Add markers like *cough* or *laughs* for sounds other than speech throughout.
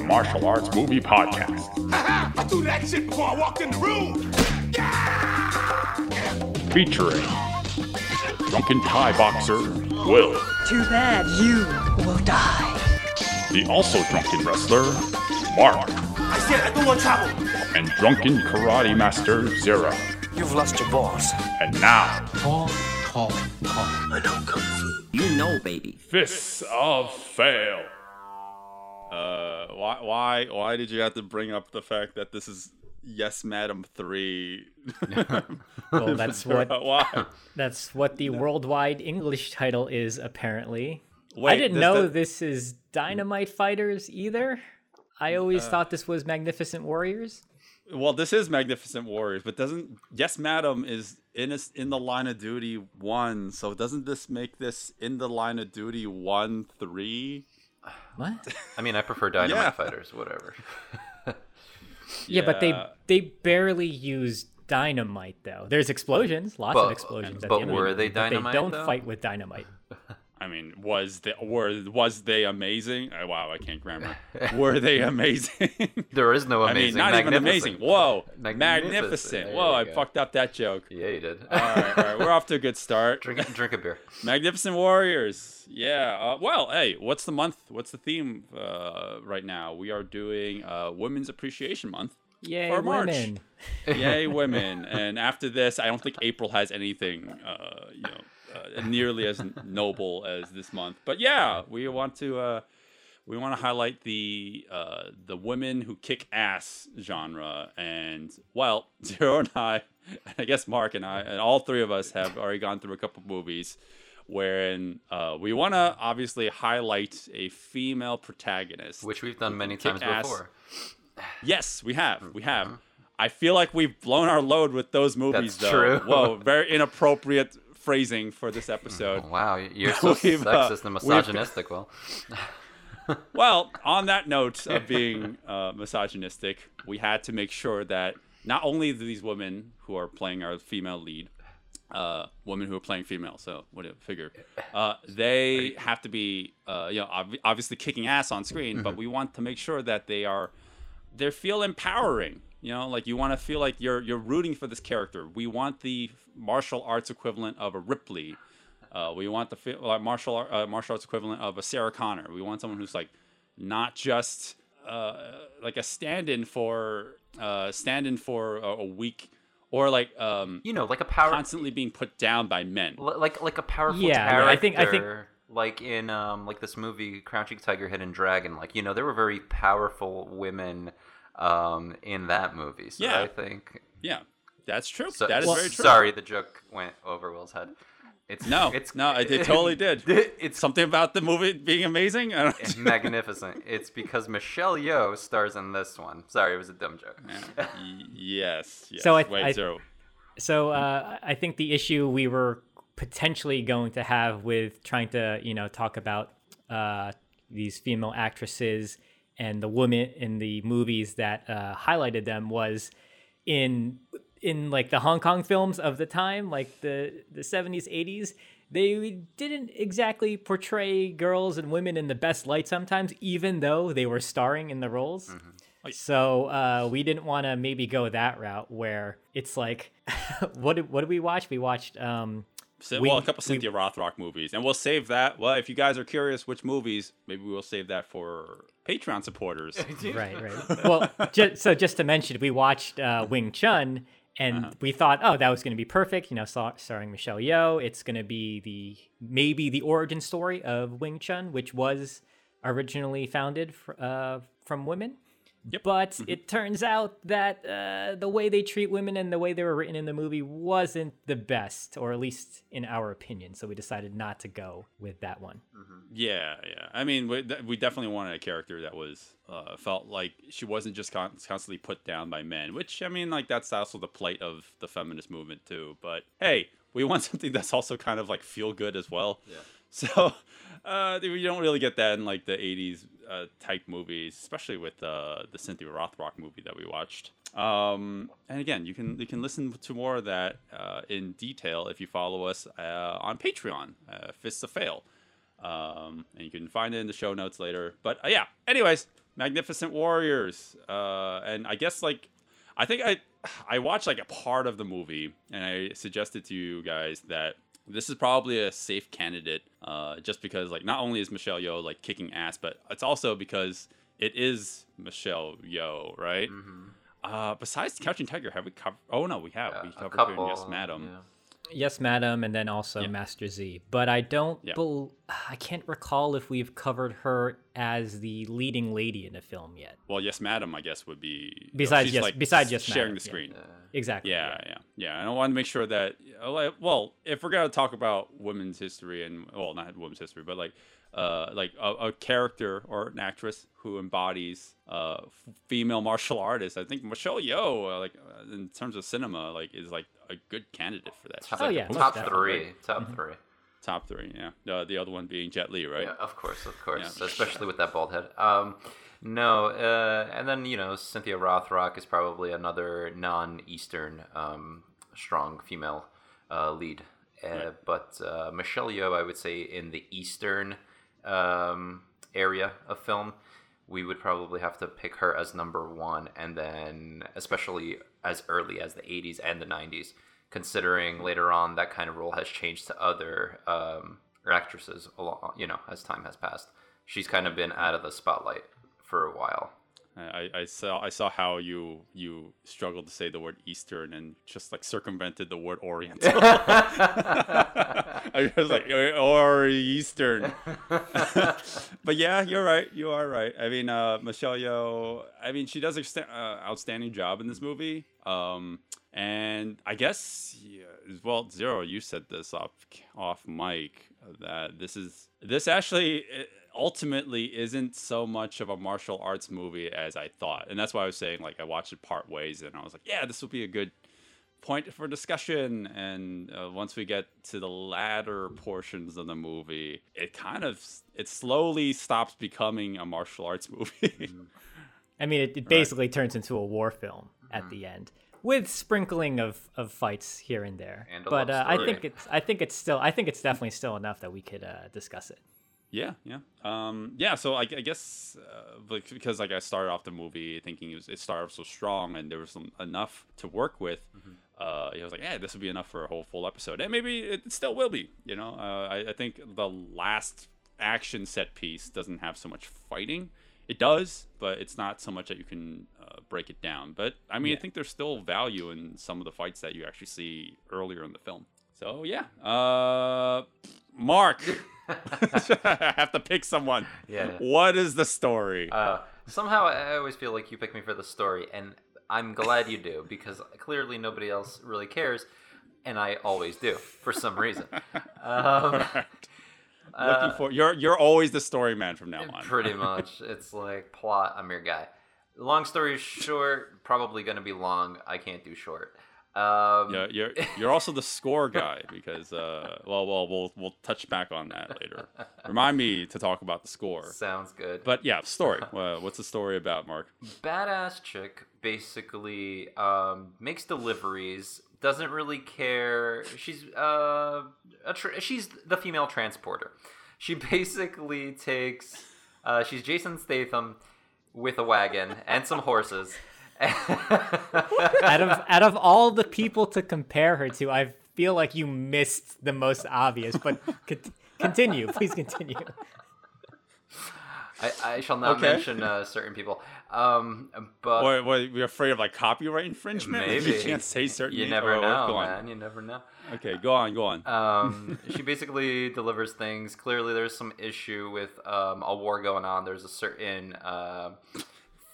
the Martial Arts Movie Podcast. *laughs* I threw that shit before I walked in the room. Featuring Drunken Thai Boxer Will, Too bad you will die. the also drunken wrestler Mark, I said I don't want trouble. and drunken karate master Zero. You've lost your balls. And now, Paul, Paul, Paul. I know kung fu. You know, baby. Fists of Fail. Uh, why, why, why did you have to bring up the fact that this is Yes, Madam Three? *laughs* Well, that's *laughs* what Why? *laughs* that's what the worldwide English title is apparently. I didn't does know the- this is Dynamite Fighters either. I always thought this was Magnificent Warriors. Well, this is Magnificent Warriors, but doesn't Yes, Madam is in a, in the line of duty one? So doesn't this make this in the line of duty one three? What? *laughs* I mean, I prefer Dynamite Yeah. Fighters, whatever. *laughs* Yeah, but they they barely use dynamite though. There's explosions, lots But- of explosions. at but the end of were it, they but dynamite, They don't though? fight with dynamite. I mean, was they were was they amazing? Uh, wow, I can't grammar. *laughs* were they amazing? *laughs* There is no amazing. I amazing. mean, not even amazing. Whoa, Magnificent. magnificent. Whoa, I go. fucked up that joke. Yeah, you did. All right, all right, we're off to a good start. *laughs* drink, a drink a beer. Magnificent Warriors. Yeah. Uh, well, hey, what's the month? What's the theme uh, right now? We are doing uh, Women's Appreciation Month. Yay, For March. women! Yay, women! and after this, I don't think April has anything, uh, you know, uh, nearly as noble as this month. But yeah, we want to uh, we want to highlight the uh, the women who kick ass genre. And well, *laughs* Zero and I, and I guess Mark and I, and all three of us have already gone through a couple movies wherein uh, we want to obviously highlight a female protagonist. Which we've done many times ass. before. Yes, we have. We have. Mm-hmm. I feel like we've blown our load with those movies, That's though. true. Whoa, very inappropriate phrasing for this *laughs* episode. Wow, you're *laughs* so uh, sexist and misogynistic. Well, *laughs* Well, on that note of being uh, misogynistic, we had to make sure that not only do these women who are playing our female lead, uh, women who are playing female, so what do you figure? Uh, they have to be, uh, you know, ob- obviously kicking ass on screen, Mm-hmm. but we want to make sure that they are, they feel empowering. You know, like you want to feel like you're you're rooting for this character. We want the martial arts equivalent of a Ripley. Uh, we want the fi- like martial ar- uh, martial arts equivalent of a Sarah Connor. We want someone who's like not just uh, like a stand-in for uh, stand-in for a, a week or like um, you know, like a power, constantly being put down by men. li- like like a powerful Yeah, character. I think- I think- like in um like this movie Crouching Tiger, Hidden Dragon. Like you know, there were very powerful women um in that movie. So Yeah. I think Yeah, that's true. So, that is well, very true. Sorry, the joke went over Will's head. It's No, it's no, it, it totally did. *laughs* It's Something about the movie being amazing. I don't *laughs* magnificent. It's because Michelle Yeoh stars in this one. Sorry, it was a dumb joke. Y- yes, yes. So I- Wait, I- zero. So uh, I think the issue we were potentially going to have with trying to, you know, talk about uh, these female actresses and the women in the movies that uh, highlighted them was in in like the Hong Kong films of the time, like the the seventies, eighties. They didn't exactly portray girls and women in the best light sometimes, even though they were starring in the roles. So uh, we didn't want to maybe go that route where it's like, *laughs* what did what did we watch? We watched um, we- well, a couple we- Cynthia Rothrock movies, and we'll save that. Well, if you guys are curious which movies, maybe we'll save that for Patreon supporters. *laughs* right, right. *laughs* Well, just, so just to mention, we watched uh, Wing Chun, and Uh-huh. we thought, oh, that was going to be perfect. You know, starring Michelle Yeoh. It's going to be the maybe the origin story of Wing Chun, which was originally founded fr- uh, from women. Yep. But Mm-hmm. it turns out that uh, the way they treat women and the way they were written in the movie wasn't the best, or at least in our opinion. So we decided not to go with that one. Yeah, yeah. I mean, we, th- we definitely wanted a character that was uh, felt like she wasn't just con- constantly put down by men. Which I mean, like that's also the plight of the feminist movement too. But hey, we want *laughs* something that's also kind of like feel good as well. Yeah. So *laughs* uh, you don't really get that in like the '80s uh, type movies, especially with uh, the Cynthia Rothrock movie that we watched. Um, and again, you can you can listen to more of that uh, in detail if you follow us uh, on Patreon, uh, Fists of Fail. Um, and you can find it in the show notes later. But uh, yeah, anyways, Magnificent Warriors. Uh, and I guess like I think I I watched like a part of the movie and I suggested to you guys that this is probably a safe candidate uh, just because like not only is Michelle Yeoh like kicking ass, but it's also because it is Michelle Yeoh, right? Uh, besides Crouching Tiger, have we covered? Oh no, we have. Yeah, we covered couple, Yes, Madam. yeah. Yes, Madam, and then also Yeah. Master Z. But I don't. Yeah. bel I can't recall if we've covered her as the leading lady in the film yet. Well, Yes, Madam, I guess would be Besides she's, Yes- like, besides Yes, sharing Madam, the yeah. screen. Exactly. Yeah, yeah, yeah. And I want to make sure that, uh, well, if we're gonna talk about women's history and, well, not women's history, but like, uh, like a, a character or an actress who embodies uh, female martial artists, I think Michelle Yeoh, uh, like, uh, in terms of cinema, like, is like a good candidate for that. Top, Oh, like yeah, the most top poster definitely. three. Top three. top three, yeah. Uh, the other one being Jet Li, right? Yeah, of course, of course, Yeah. especially with that bald head. Um, no, uh, and then you know Cynthia Rothrock is probably another non-Eastern um, strong female uh, lead, uh, Right. but uh, Michelle Yeoh, I would say, in the Eastern um, area of film, we would probably have to pick her as number one, and then especially as early as the '80s and the '90s, considering later on that kind of role has changed to other um, actresses, along, you know, as time has passed. She's kind of been out of the spotlight for a while. I, I saw I saw how you you struggled to say the word Eastern and just like circumvented the word Oriental. *laughs* *laughs* I was like or Eastern, *laughs* but yeah, you're right. You are right. I mean, uh, Michelle Yeoh. I mean, she does an uh, outstanding job in this movie. Um, and I guess yeah, well, Zero, you said this off off mic that this is this actually uh, ultimately isn't so much of a martial arts movie as I thought, and that's why I was saying like I watched it part ways, and I was like, yeah, this will be a good point for discussion. And uh, once we get to the latter portions of the movie, it kind of it slowly stops becoming a martial arts *laughs* movie. I mean, it, it basically turns into a war film at Mm-hmm. the end, with sprinkling of, of fights here and there. And a but uh, I think it's I think it's still I think it's definitely still enough that we could uh, discuss it. Yeah, yeah, um, yeah. So I, I guess uh, because like I started off the movie thinking it, was, it started off so strong and there was some, enough to work with. Uh, I was like, yeah, this would be enough for a whole full episode, and maybe it still will be. You know, uh, I, I think the last action set piece doesn't have so much fighting. It does, but it's not so much that you can uh, break it down. But I mean, I think there's still value in some of the fights that you actually see earlier in the film. So yeah, uh, Mark. I *laughs* *laughs* have to pick someone. Yeah. What is the story? Uh, somehow, I always feel like you pick me for the story, and I'm glad you do because clearly nobody else really cares, and I always do for some reason. *laughs* Um, Looking for you're you're always the story man from now on. pretty *laughs* much, it's like plot. I'm your guy. Long story short, probably going to be long. I can't do short. Um, Yeah, you're you're also the score *laughs* guy because uh well well we'll we'll touch back on that later. Remind me to talk about the score. Sounds good. But yeah, story. *laughs* Uh, what's the story about, Mark? badass chick basically um, makes deliveries doesn't really care she's uh a tr- she's the female transporter she *laughs* basically takes uh, she's jason statham with a wagon and some horses out of *laughs* out of all the people to compare her to, I feel like you missed the most obvious. But cont- continue, please continue. I, I shall not Okay. mention uh, certain people um, but What, what we're afraid of like copyright infringement? *laughs* maybe you can't say certain. you never know man you never know Okay, go on, go on. um, *laughs* she basically delivers things. Clearly, there's some issue with um, a war going on. There's a certain uh,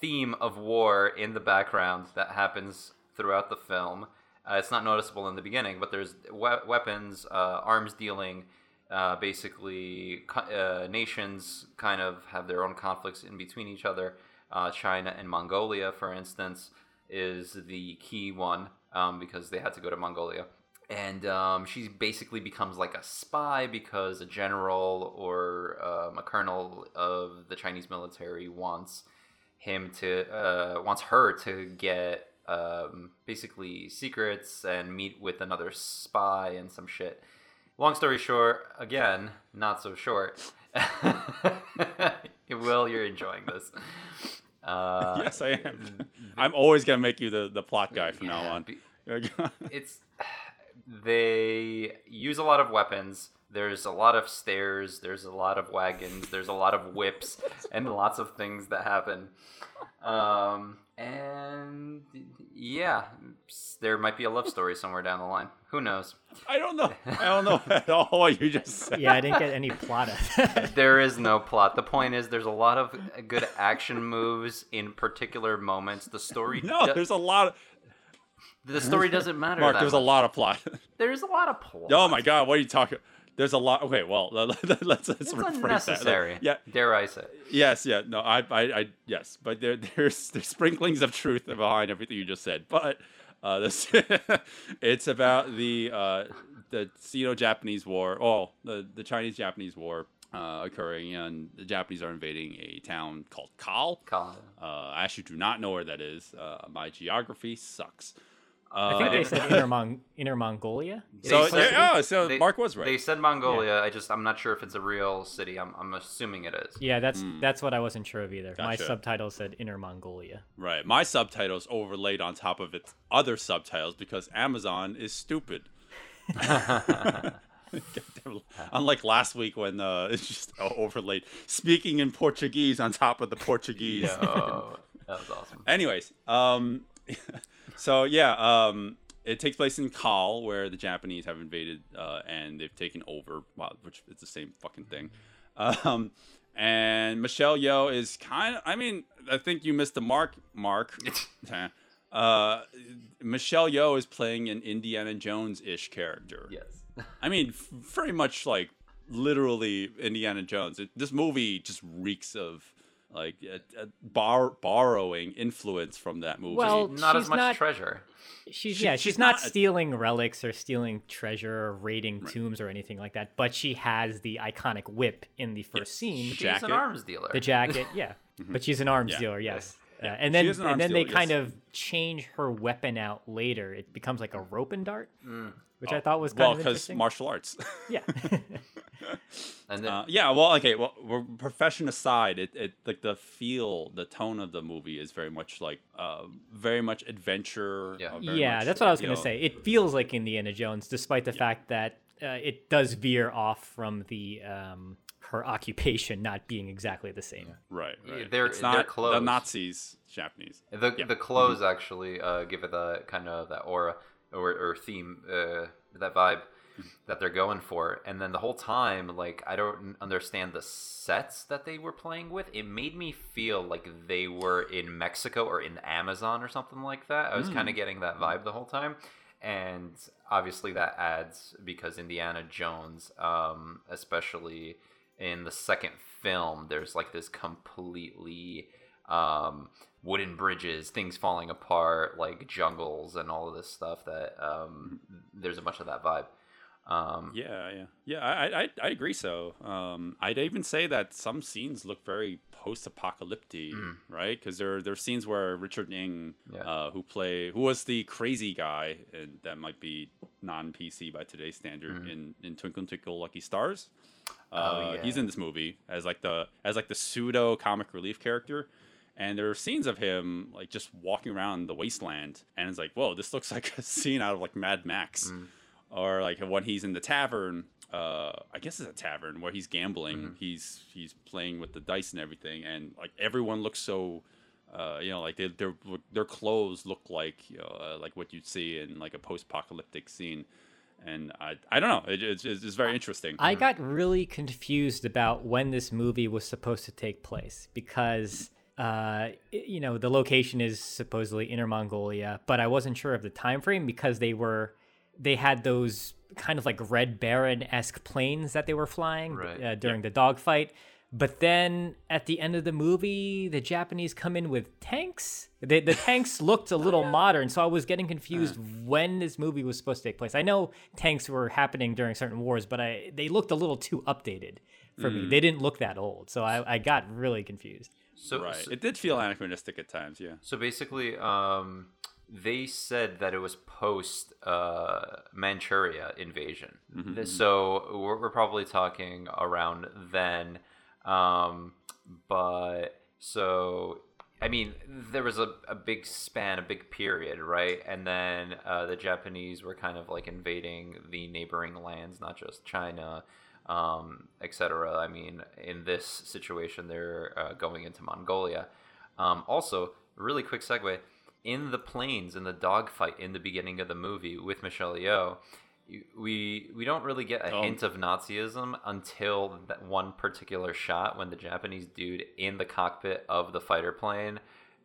theme of war in the background that happens throughout the film. Uh, it's not noticeable in the beginning, but there's we- weapons, uh, arms dealing. Uh, basically, uh, nations kind of have their own conflicts in between each other. Uh, China and Mongolia, for instance, is the key one um, because they had to go to Mongolia and um, she basically becomes like a spy because a general or um, a colonel of the Chinese military wants him to uh, wants her to get um, basically secrets and meet with another spy and some shit. long story short, again, not so short. *laughs* *laughs* Will, you're enjoying this. *laughs* Uh, yes, I am. *laughs* I'm always gonna make you the, the plot guy from now on. be- it's *sighs* they use a lot of weapons. There's a lot of stairs. There's a lot of wagons. There's a lot of whips and lots of things that happen. Um, and yeah, there might be a love story somewhere down the line. Who knows? I don't know. I don't know *laughs* at all what you just said. Yeah, I didn't get any plot of that. *laughs* There is no plot. The point is, there's a lot of good action moves in particular moments. The story, No, do- there's a lot. Of, the story doesn't matter. Mark, that there's a lot of plot. There's a lot of plot. oh my god, what are you talking? There's a lot. Okay, well, *laughs* let's let's It's rephrase unnecessary. that. Yeah, Dare I say? Yes, yeah, no, I, I, I yes, but there, there's there's sprinklings of truth behind everything you just said. But uh, *laughs* this, it's about the uh, the Sino-Japanese War, oh, the the Chinese-Japanese War uh, occurring, and the Japanese are invading a town called Kal. Colin. Uh, I actually do not know where that is. Uh, my geography sucks. I think Uh, they said *laughs* Inner, Mon- Inner Mongolia. so They said- yeah, oh, so they- Mark was right. They said Mongolia. I just I'm not sure if it's a real city. I'm I'm assuming it is. Yeah, that's that's what I wasn't sure of either. My Gotcha. subtitle said Inner Mongolia. Right. My subtitles overlaid on top of its other subtitles because Amazon is stupid. *laughs* Unlike last week when uh, it's just overlaid speaking in Portuguese on top of the Portuguese. Oh, *laughs* that was awesome. Anyways, um, so yeah, um, it takes place in Kal, where the Japanese have invaded uh, and they've taken over, which it's the same fucking thing. Um, and Michelle Yeoh is kind of, I mean, I think you missed the mark, Mark. *laughs* uh, Michelle Yeoh is playing an Indiana Jones ish character. Yes. *laughs* I mean, f- very much like literally Indiana Jones. It, this movie just reeks of like uh, uh, bar- borrowing influence from that movie. Well, Not she's as much not- treasure. She's She- yeah, she's she's, not, not a- stealing relics or stealing treasure or raiding tombs or anything like that. But she has the iconic whip in the first scene. She's jacket. an arms dealer. the jacket, yeah. *laughs* But she's an arms Yeah. dealer, yes. Uh, and then an and then they dealer, kind of change her weapon out later. It becomes like a rope and dart, Mm. which I thought was kind well, of because martial arts. *laughs* yeah. *laughs* and then Uh, yeah, well, okay. Well, we're, profession aside, it, it like the feel, the tone of the movie is very much like, uh, very much adventure. Yeah. uh, yeah, much, that's what I was gonna know, say. It feels like Indiana Jones, despite the fact that uh, it does veer off from the um, her occupation not being exactly the same. Right, right. They're- it's they're not the. Nazis, Japanese. the Yeah. the clothes actually uh, give it that kind of that aura or, or theme, uh, that vibe that they're going for. And then the whole time, like I don't understand the sets that they were playing with. It made me feel like they were in Mexico or in the Amazon or something like that. I was kind of getting that vibe the whole time. And obviously that adds because Indiana Jones, um, especially in the second film, there's like this completely um, wooden bridges, things falling apart, like jungles and all of this stuff. That um, there's a bunch of that vibe. Um, Yeah, yeah, yeah. I, I, I agree. So, um, I'd even say that some scenes look very post-apocalyptic, right? Because there, there are scenes where Richard Ng, Yeah. uh, who play, who was the crazy guy, and that might be non-PC by today's standard in, in Twinkle Twinkle Lucky Stars. Uh, yeah. He's in this movie as like the as like the pseudo comic relief character. And there are scenes of him like just walking around the wasteland, and it's like, whoa, this looks *laughs* like a scene out of like Mad Max. Or like when he's in the tavern uh i guess it's a tavern where he's gambling. He's he's playing with the dice and everything. And like everyone looks so uh you know like they, their their clothes look like you know uh, like what you'd see in like a post-apocalyptic scene and i i don't know it, it's, it's it's very interesting I got really confused about when this movie was supposed to take place because uh i- you know the location is supposedly Inner Mongolia, but I wasn't sure of the time frame because they were they had those kind of like Red Baron esque planes that they were flying Right. uh, during the dogfight. But then at the end of the movie, the Japanese come in with tanks. The, the tanks *laughs* looked a little modern, so I was getting confused when this movie was supposed to take place. I know tanks were happening during certain wars, but I they looked a little too updated for me. They didn't look that old, so I, I got really confused. so right so, it did feel anachronistic at times yeah so basically, um, they said that it was post uh, Manchuria invasion. Mm-hmm. So we're, we're probably talking around then. Um, but so I mean, there was a, a big span, a big period, right? And then uh, the Japanese were kind of like invading the neighboring lands, not just China, um, etc. I mean, in this situation, they're uh, going into Mongolia. Um, also, really quick segue in the plains in the dogfight in the beginning of the movie with Michelle Yeoh, we we don't really get a Oh. hint of Nazism until that one particular shot when the Japanese dude in the cockpit of the fighter plane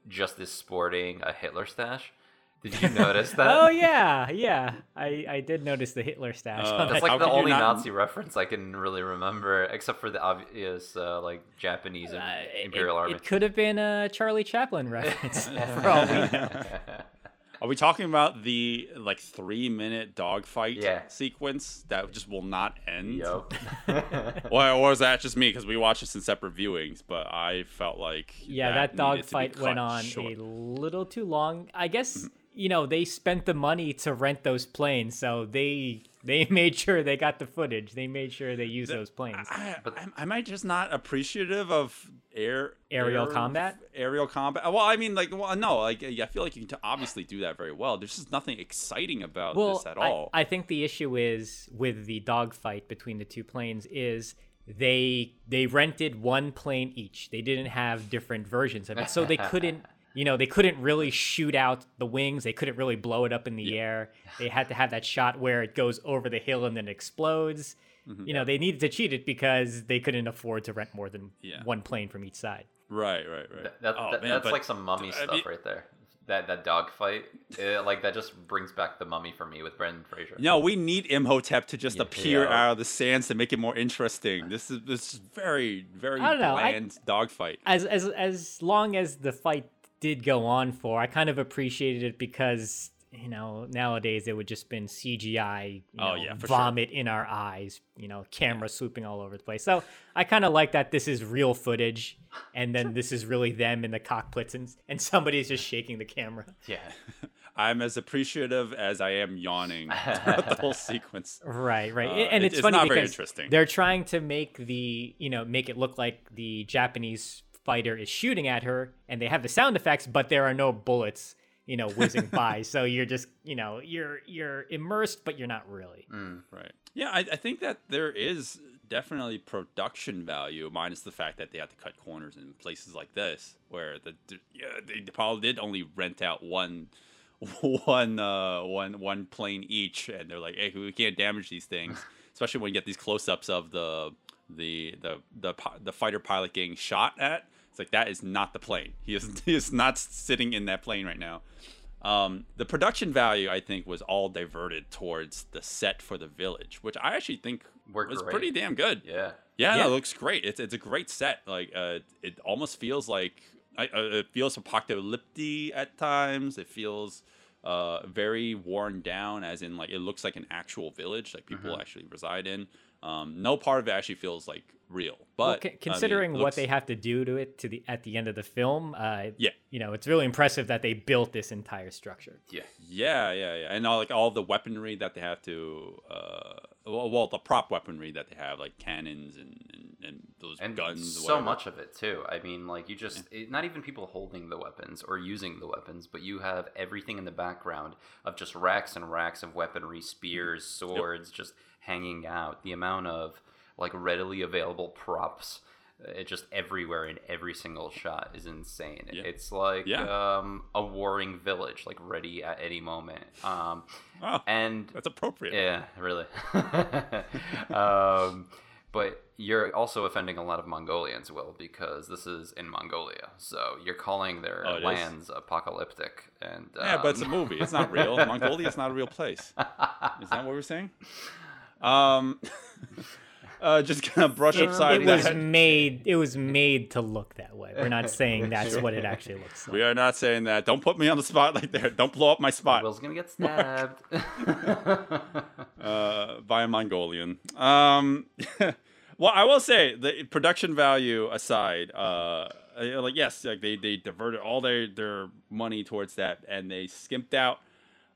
just is sporting a Hitler stash. Did you notice *laughs* that? Oh yeah, yeah. I I did notice the Hitler stash. Uh, That's like the only not- Nazi reference I can really remember, except for the obvious uh, like Japanese Uh, Imperial it, Army. It could have been a Charlie Chaplin reference. *laughs* for all we know. *laughs* Are we talking about the like three minute dogfight Yeah. sequence that just will not end? Yo. *laughs* *laughs* Or, or was that just me? Because we watched this in separate viewings, but I felt like Yeah, that, needed dog to be fight went on short. a little too long. I guess Mm-hmm. You know they spent the money to rent those planes, so they they *laughs* made sure they got the footage. They made sure they used those planes. I, am am I just not appreciative of air Aerial air- combat? Aerial combat. Well, I mean, like, well, no, like, I feel like you can obviously do that very well. There's just nothing exciting about well, this at I- all. I, think the issue is with the dogfight between the two planes is they they rented one plane each. They didn't have different versions of it, so they *laughs* couldn't. You know, they couldn't really shoot out the wings. They couldn't really blow it up in the air. They had to have that shot where it goes over the hill and then explodes. Mm-hmm. You know, they needed to cheat it because they couldn't afford to rent more than Yeah. one plane from each side. right, right, right. That, that, Oh, that- man, that's but- like some mummy stuff mean- right there. That that dog fight, uh, like that just brings back the mummy for me with Brendan Fraser. No, we need Imhotep to just Yeah. appear Yeah. out of the sands to make it more interesting. This is this is very very I don't I- bland dogfight. as as as long as the fight did go on for, I kind of appreciated it because you know nowadays it would just been CGI, you Oh, know, yeah, for sure. vomit in our eyes, you know, camera swooping all over the place. So I kind of like that this is real footage, and then this is really them in the cockpits, and and somebody's just shaking the camera. Yeah, *laughs* I'm as appreciative as I am yawning *laughs* throughout the whole sequence. Right, right, Uh, and it- it's, it's funny not very because interesting. they're trying to make the you know make it look like the Japanese fighter is shooting at her, and they have the sound effects, but there are no bullets, you know, whizzing *laughs* by. So you're just you know you're you're immersed, but you're not really. Right. Yeah, I, I think that there is definitely production value, minus the fact that they had to cut corners in places like this, where the the- yeah, they probably did only rent out one, *laughs* one, uh, one, one plane each, and they're like, hey, we can't damage these things, *laughs* especially when you get these close-ups of the the the the the fighter pilot getting shot at. It's like that is not the plane. He is *laughs* he is not sitting in that plane right now. Um, the production value, I think, was all diverted towards the set for the village, which I actually think Worked was great. pretty damn good. yeah. Yeah, Yeah. it looks great. It's it's a great set. Like, uh, it almost feels like uh, it feels apocalyptic at times. It feels uh very worn down, as in like it looks like an actual village, like people Mm-hmm. actually reside in. Um, no part of it actually feels like real. But Well, I c- mean, it considering what they have to do to it to the at the end of the film, uh, Yeah. you know, it's really impressive that they built this entire structure. Yeah. Yeah, yeah, yeah, and all, like all the weaponry that they have to, uh, well, well, the prop weaponry that they have, like cannons and and, and those and guns. so whatever. much of it too i mean like you just it, not even people holding the weapons or using the weapons but you have everything in the background of just racks and racks of weaponry spears swords just hanging out the amount of like readily available props uh, it just everywhere in every single shot is insane Yeah. it's like Yeah. um, a warring village like ready at any moment um, Oh, and that's appropriate. yeah, really. *laughs* um, but you're also offending a lot of Mongolians, Will, because this is in Mongolia. So you're calling their Oh, it is? lands apocalyptic, and um, Yeah, but it's a movie. It's not real. *laughs* Mongolia is not a real place. Is that what we're saying? Um, *laughs* uh, just gonna brush It, upside it was that. made it was made to look that way. We're not saying *laughs* that's what it actually looks like. We are not saying that. Don't put me on the spot like there. Don't blow up my spot. Will's gonna get stabbed. *laughs* uh, by a Mongolian. Um, well, I will say the production value aside, uh, uh, like yes, like they they diverted all their their money towards that, and they skimped out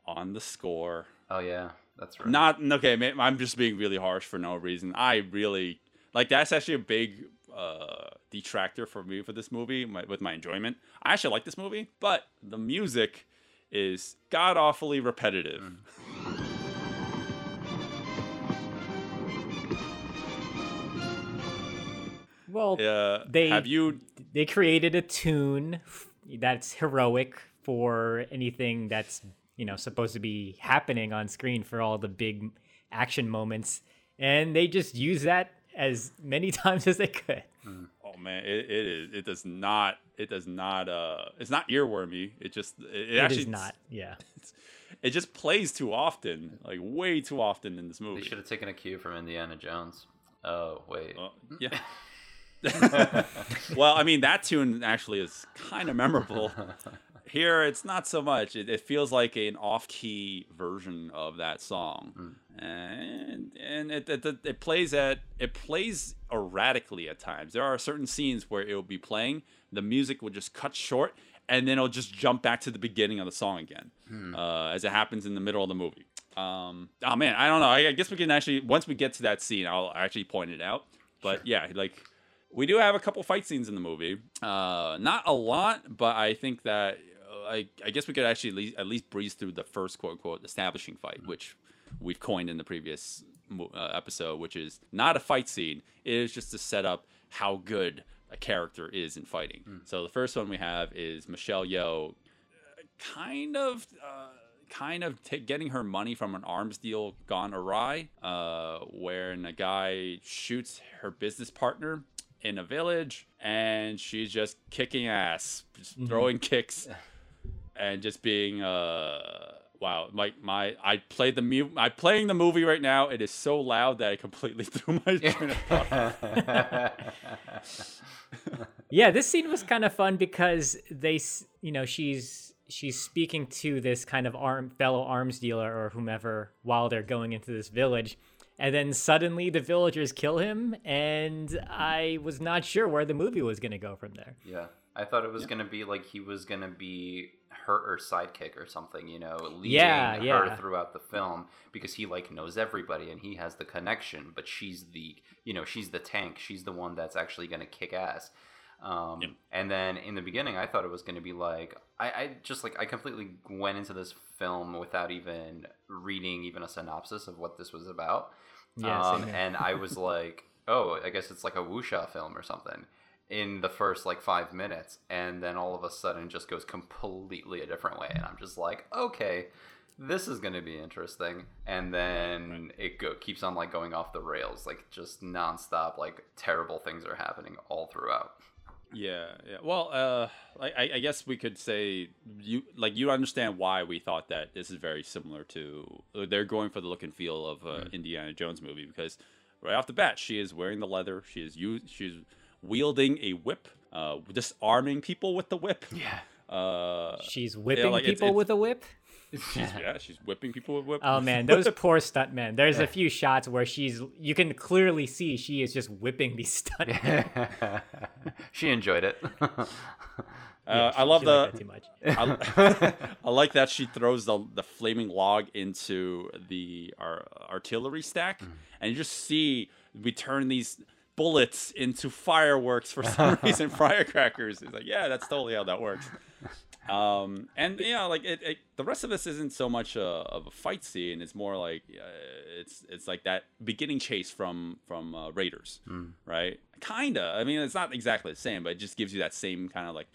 on the score. Oh yeah, that's right. Not okay. I'm just being really harsh for no reason. I really like that's actually a big uh, detractor for me for this movie my, with my enjoyment. I actually like this movie, but the music is god awfully repetitive. Well, Uh, they have you they created a tune that's heroic for anything that's you know supposed to be happening on screen for all the big action moments, and they just use that as many *laughs* times as they could. Oh man, it, it is. It does not. It does not. Uh, it's not earwormy. It just. It, it It actually is not. *laughs* Yeah. It just plays too often, like way too often in this movie. They should have taken a cue from Indiana Jones. Oh wait. Uh, yeah. *laughs* well, I mean that tune actually is kind of memorable. Here, it's not so much. It, it feels like an off-key version of that song, and and it, it it plays at it plays erratically at times. There are certain scenes where it will be playing, the music will just cut short, and then it'll just jump back to the beginning of the song again, uh, as it happens in the middle of the movie. Um, oh man, I don't know. I, I guess we can actually once we get to that scene, I'll actually point it out. But yeah, like we do have a couple fight scenes in the movie. Uh, not a lot, but I think that I, I guess we could actually at least, at least breeze through the first quote unquote establishing fight, which we've coined in the previous uh, episode, which is not a fight scene. It is just to set up how good a character is in fighting. So the first one we have is Michelle Yeoh, uh, kind of. Uh, kind of ta getting her money from an arms deal gone awry, uh, wherein a guy shoots her business partner in a village, and she's just kicking ass, just throwing kicks, *laughs* and just being uh. Wow, my my I played the mu- I playing the movie right now. It is so loud that I completely *laughs* threw my train of thought. *laughs* yeah this scene was kind of fun because they you know she's she's speaking to this kind of arm fellow arms dealer or whomever while they're going into this village and then suddenly the villagers kill him and i was not sure where the movie was going to go from there Yeah. I thought it was gonna be like he was gonna be her or sidekick or something, you know, leading Yeah, her throughout the film because he like knows everybody and he has the connection, but she's the you know, she's the tank. She's the one that's actually gonna kick ass. Um, And then in the beginning, I thought it was going to be like I, I just like I completely went into this film without even reading even a synopsis of what this was about. Yeah, um, and I was *laughs* like, oh, I guess it's like a wuxia film or something in the first like five minutes, and then all of a sudden just goes completely a different way, and I'm just like, okay. This is going to be interesting, and then it go- keeps on like going off the rails, like just nonstop. Like terrible things are happening all throughout. Yeah, yeah. Well, uh, I, I- guess we could say you like you understand why we thought that this is very similar to uh, they're going for the look and feel of uh, Indiana Jones movie because right off the bat she is wearing the leather, she is you she's wielding a whip, uh, disarming people with the whip. Yeah. Uh, she's whipping like, people it's- with a whip she's yeah, she's whipping people with whip. oh man those *laughs* poor stuntmen there's a few shots where she's you can clearly see she is just whipping these stuntmen *laughs* she enjoyed it. *laughs* Uh, I She- love the. too much I, I like that she throws the the flaming log into the ar- artillery stack, and you just see we turn these bullets into fireworks for some *laughs* reason, firecrackers. It's like, yeah, that's totally how that works. Um, and yeah, like it, it, the rest of this isn't so much a, of a fight scene. It's more like uh, it's it's like that beginning chase from from uh, Raiders, right? Kinda. I mean, it's not exactly the same, but it just gives you that same kind of like.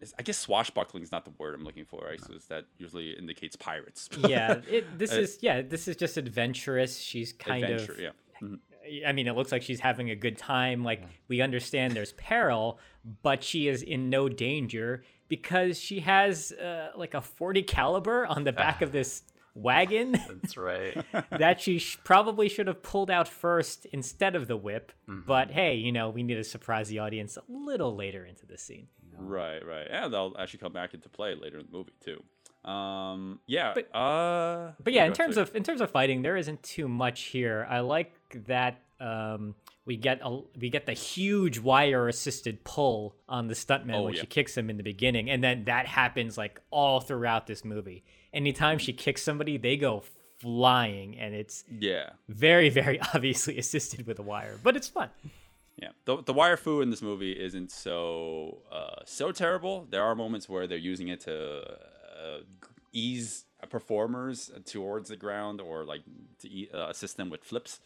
it's- I guess swashbuckling is not the word I'm looking for, right? So that usually indicates pirates. yeah it, *laughs* this Uh, is yeah this is just adventurous she's kind Adventure, of yeah. Mhm. I mean, it looks like she's having a good time. Like, we understand there's peril, but she is in no danger because she has uh, like a 40 caliber on the back of *sighs* this wagon *laughs* That's right. *laughs* that she sh- probably should have pulled out first instead of the whip. Mm-hmm. But hey, you know, we need to surprise the audience a little later into the scene. Right, right. Yeah, they'll actually come back into play later in the movie too. Um, yeah. But- uh, But yeah, in terms of in terms of fighting, there isn't too much here. I like that um, we get a we get the huge wire assisted pull on the stuntman Oh, when yeah. she kicks him in the beginning, and then that happens like all throughout this movie. Anytime she kicks somebody, they go flying, and it's Yeah. very very *laughs* obviously assisted with a wire, but it's fun. Yeah, the the wire fu in this movie isn't so uh, so terrible. There are moments where they're using it to uh, ease performers towards the ground or like to e- uh, assist them with flips.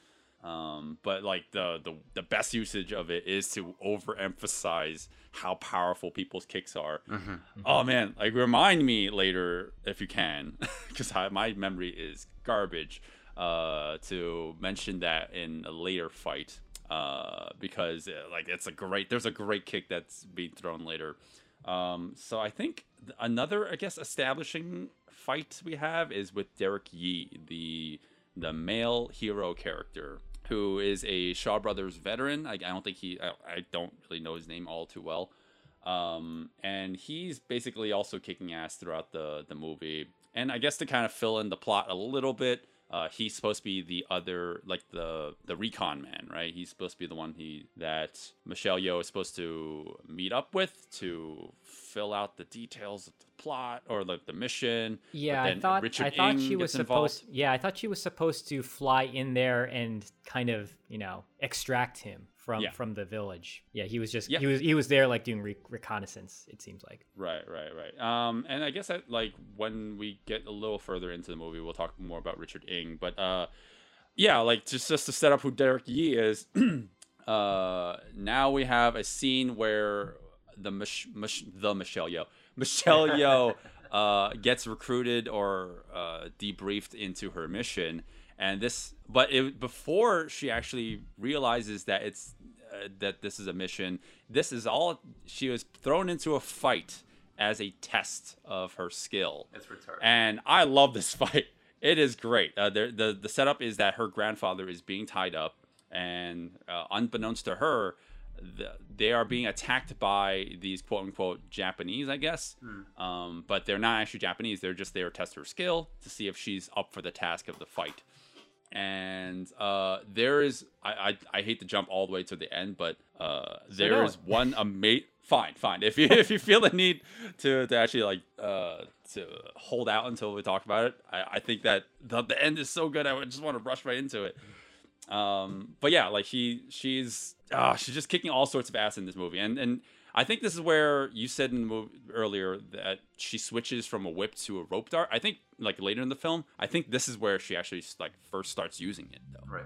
Um, but like the, the the best usage of it is to overemphasize how powerful people's kicks are. Oh man, like remind me later if you can, *laughs* because my memory is garbage. Uh, to mention that in a later fight, uh, because uh, like it's a great there's a great kick that's being thrown later. Um, so I think th- another I guess establishing fight we have is with Derek Yee, the the male hero character who is a Shaw Brothers veteran. I, I don't think he I, I don't really know his name all too well. Um, and he's basically also kicking ass throughout the the movie. And I guess to kind of fill in the plot a little bit, uh, he's supposed to be the other, like the the recon man, right? He's supposed to be the one he that Michelle Yeoh is supposed to meet up with to fill out the details of the plot or like the mission. Yeah, I thought Richard I thought Ng she was gets involved. supposed. Yeah, I thought she was supposed to fly in there and kind of you know extract him from Yeah. from the village. Yeah, he was just Yeah. he was he was there like doing re- reconnaissance. It seems like. Right, right, right. Um, and I guess that like when we get a little further into the movie, we'll talk more about Richard Ng. But uh, yeah, like just just to set up who Derek Yee is. *clears throat* uh, now we have a scene where the Mich- Mich- the Michelle Yeoh Michelle *laughs* Yo uh, gets recruited or uh, debriefed into her mission, and this but it, before she actually realizes that it's uh, that this is a mission, this is all she was thrown into a fight as a test of her skill. It's retarded. And I love this *laughs* fight. It is great. Uh, the, the the setup is that her grandfather is being tied up, and uh, unbeknownst to her, the, they are being attacked by these quote unquote Japanese, I guess. Um, but they're not actually Japanese. They're just there to test her skill to see if she's up for the task of the fight. And uh, there is, I, I, I hate to jump all the way to the end, but uh, there is one amazing. Fine, fine. If you if you feel the need to, to actually like uh, to hold out until we talk about it, I, I think that the, the end is so good. I just want to rush right into it. Um, but yeah, like she she's uh, she's just kicking all sorts of ass in this movie, and and I think this is where you said in the movie earlier that she switches from a whip to a rope dart. I think like later in the film, I think this is where she actually like first starts using it though. Right.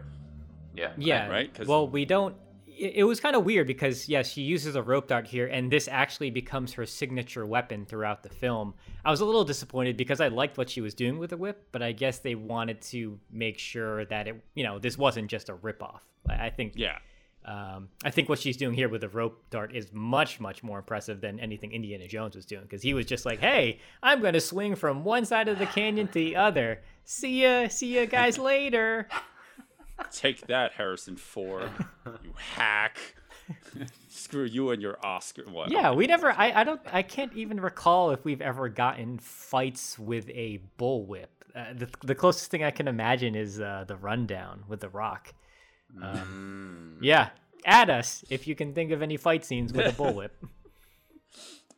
Yeah. Yeah. right? 'Cause- Well, we don't. It, it was kind of weird because yes, she uses a rope dart here, and this actually becomes her signature weapon throughout the film. I was a little disappointed because I liked what she was doing with the whip, but I guess they wanted to make sure that it, you know, this wasn't just a ripoff. I, I think. Yeah, Um, I think what she's doing here with the rope dart is much, much more impressive than anything Indiana Jones was doing because he was just like, "Hey, I'm going to swing from one side of the canyon to the other. See ya, see ya, guys later." *laughs* take that, Harrison Ford, you hack. *laughs* Screw you and your Oscar. What? Yeah, we never. I, I don't. I can't even recall if we've ever gotten fights with a bullwhip. Uh, the the closest thing I can imagine is uh, the rundown with the Rock. Um, Yeah, add us if you can think of any fight scenes with a bullwhip. *laughs*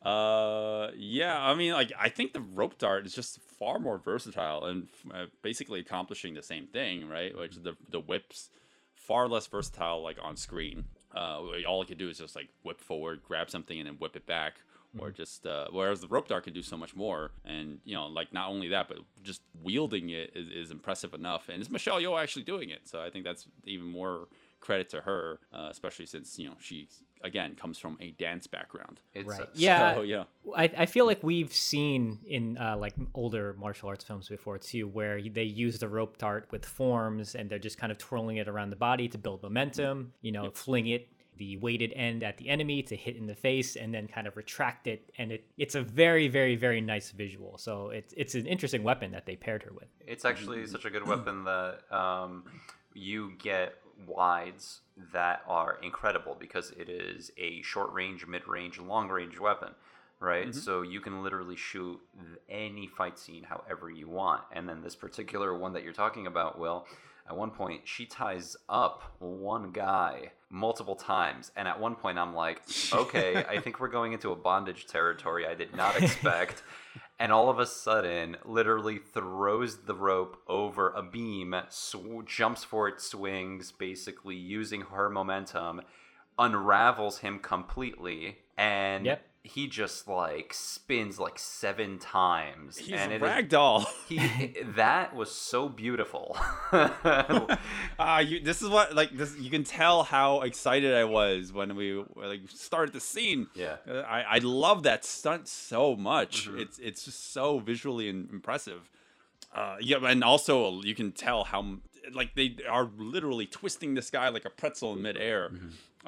Uh, yeah. I mean, like, I think the rope dart is just far more versatile and uh, basically accomplishing the same thing, right? Which the the whips far less versatile, like on screen. Uh, all it could do is just like whip forward, grab something, and then whip it back. Or just uh, whereas the rope dart can do so much more, and you know, like not only that, but just wielding it is, is impressive enough. And it's Michelle Yeoh actually doing it, so I think that's even more credit to her, uh, especially since you know she again comes from a dance background. It's Right. uh, Yeah. So, yeah. I, I feel like we've seen in uh, like older martial arts films before too, where they use the rope dart with forms and they're just kind of twirling it around the body to build momentum. You know, fling it the weighted end at the enemy to hit in the face, and then kind of retract it. And it it's a very very very nice visual. So it's it's an interesting weapon that they paired her with. It's actually such a good weapon that um, you get wides that are incredible because it is a short range, mid range, long range weapon, right? So you can literally shoot any fight scene however you want. And then this particular one that you're talking about, Will, At one point, she ties up one guy multiple times, and at one point, I'm like, okay, I think we're going into a bondage territory I did not expect. *laughs* and all of a sudden, literally throws the rope over a beam, sw- jumps for it, swings, basically using her momentum, unravels him completely, and Yep. He just like spins like seven times. He's and a it is- ragdoll. *laughs* he, that was so beautiful. *laughs* Ah, you. This is what like this. You can tell how excited I was when we like started the scene. Yeah. Uh, I I love that stunt so much. It's it's just so visually im- impressive. Uh, yeah, and also you can tell how like they are literally twisting this guy like a pretzel in midair.